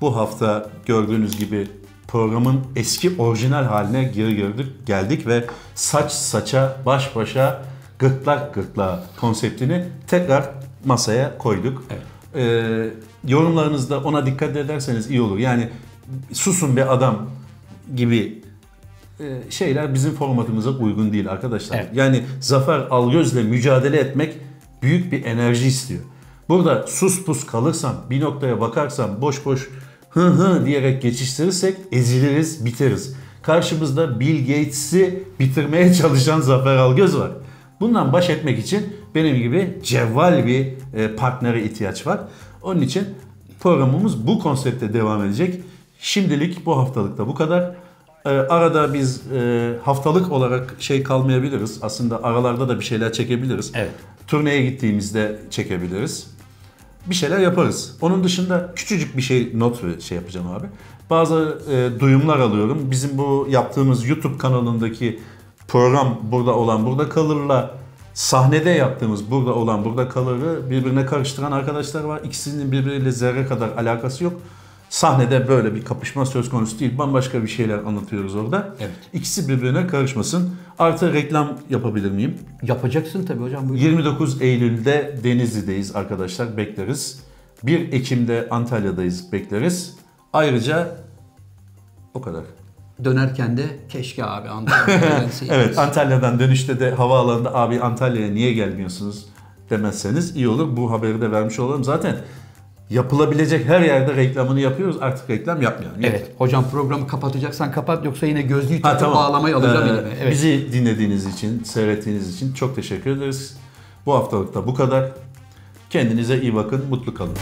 Bu hafta gördüğünüz gibi programın eski orijinal haline geri gördük, geldik ve saç saça, baş başa, gırtlak gırtlağa konseptini tekrar masaya koyduk. Ee, yorumlarınızda ona dikkat ederseniz iyi olur. Yani susun be adam gibi e, şeyler bizim formatımıza uygun değil arkadaşlar. Evet. Yani Zafer Algöz'le mücadele etmek büyük bir enerji istiyor. Burada sus pus kalırsam, bir noktaya bakarsam, boş boş hı hı diyerek geçiştirirsek eziliriz, biteriz. Karşımızda Bill Gates'i bitirmeye çalışan Zafer Algöz var. Bundan baş etmek için benim gibi cevval bir e, partnere ihtiyaç var. Onun için programımız bu konsepte devam edecek. Şimdilik bu haftalıkta bu kadar. Ee, arada biz e, haftalık olarak şey kalmayabiliriz. Aslında aralarda da bir şeyler çekebiliriz. Evet. Turneye gittiğimizde çekebiliriz. Bir şeyler yaparız. Onun dışında küçücük bir şey not şey yapacağım abi. Bazı e, duyumlar alıyorum. Bizim bu yaptığımız YouTube kanalındaki program burada olan burada kalırla sahnede yaptığımız burada olan burada kalırı birbirine karıştıran arkadaşlar var. İkisinin birbiriyle zerre kadar alakası yok. Sahnede böyle bir kapışma söz konusu değil. Bambaşka bir şeyler anlatıyoruz orada. Evet. İkisi birbirine karışmasın. Artı reklam yapabilir miyim? Yapacaksın tabii hocam. Buyurun. 29 Eylül'de Denizli'deyiz arkadaşlar bekleriz. 1 Ekim'de Antalya'dayız bekleriz. Ayrıca o kadar. Dönerken de keşke abi Antalya'ya. Evet Antalya'dan dönüşte de havaalanında abi Antalya'ya niye gelmiyorsunuz demezseniz iyi olur. Bu haberi de vermiş olalım. Zaten yapılabilecek her yerde reklamını yapıyoruz. Artık reklam yapmayalım. Evet. Hocam programı kapatacaksan kapat yoksa yine gözlüğü takıp tamam. bağlamayı alacağım Ee, elime. Evet. Bizi dinlediğiniz için, seyrettiğiniz için çok teşekkür ederiz. Bu haftalıkta bu kadar. Kendinize iyi bakın, mutlu kalın.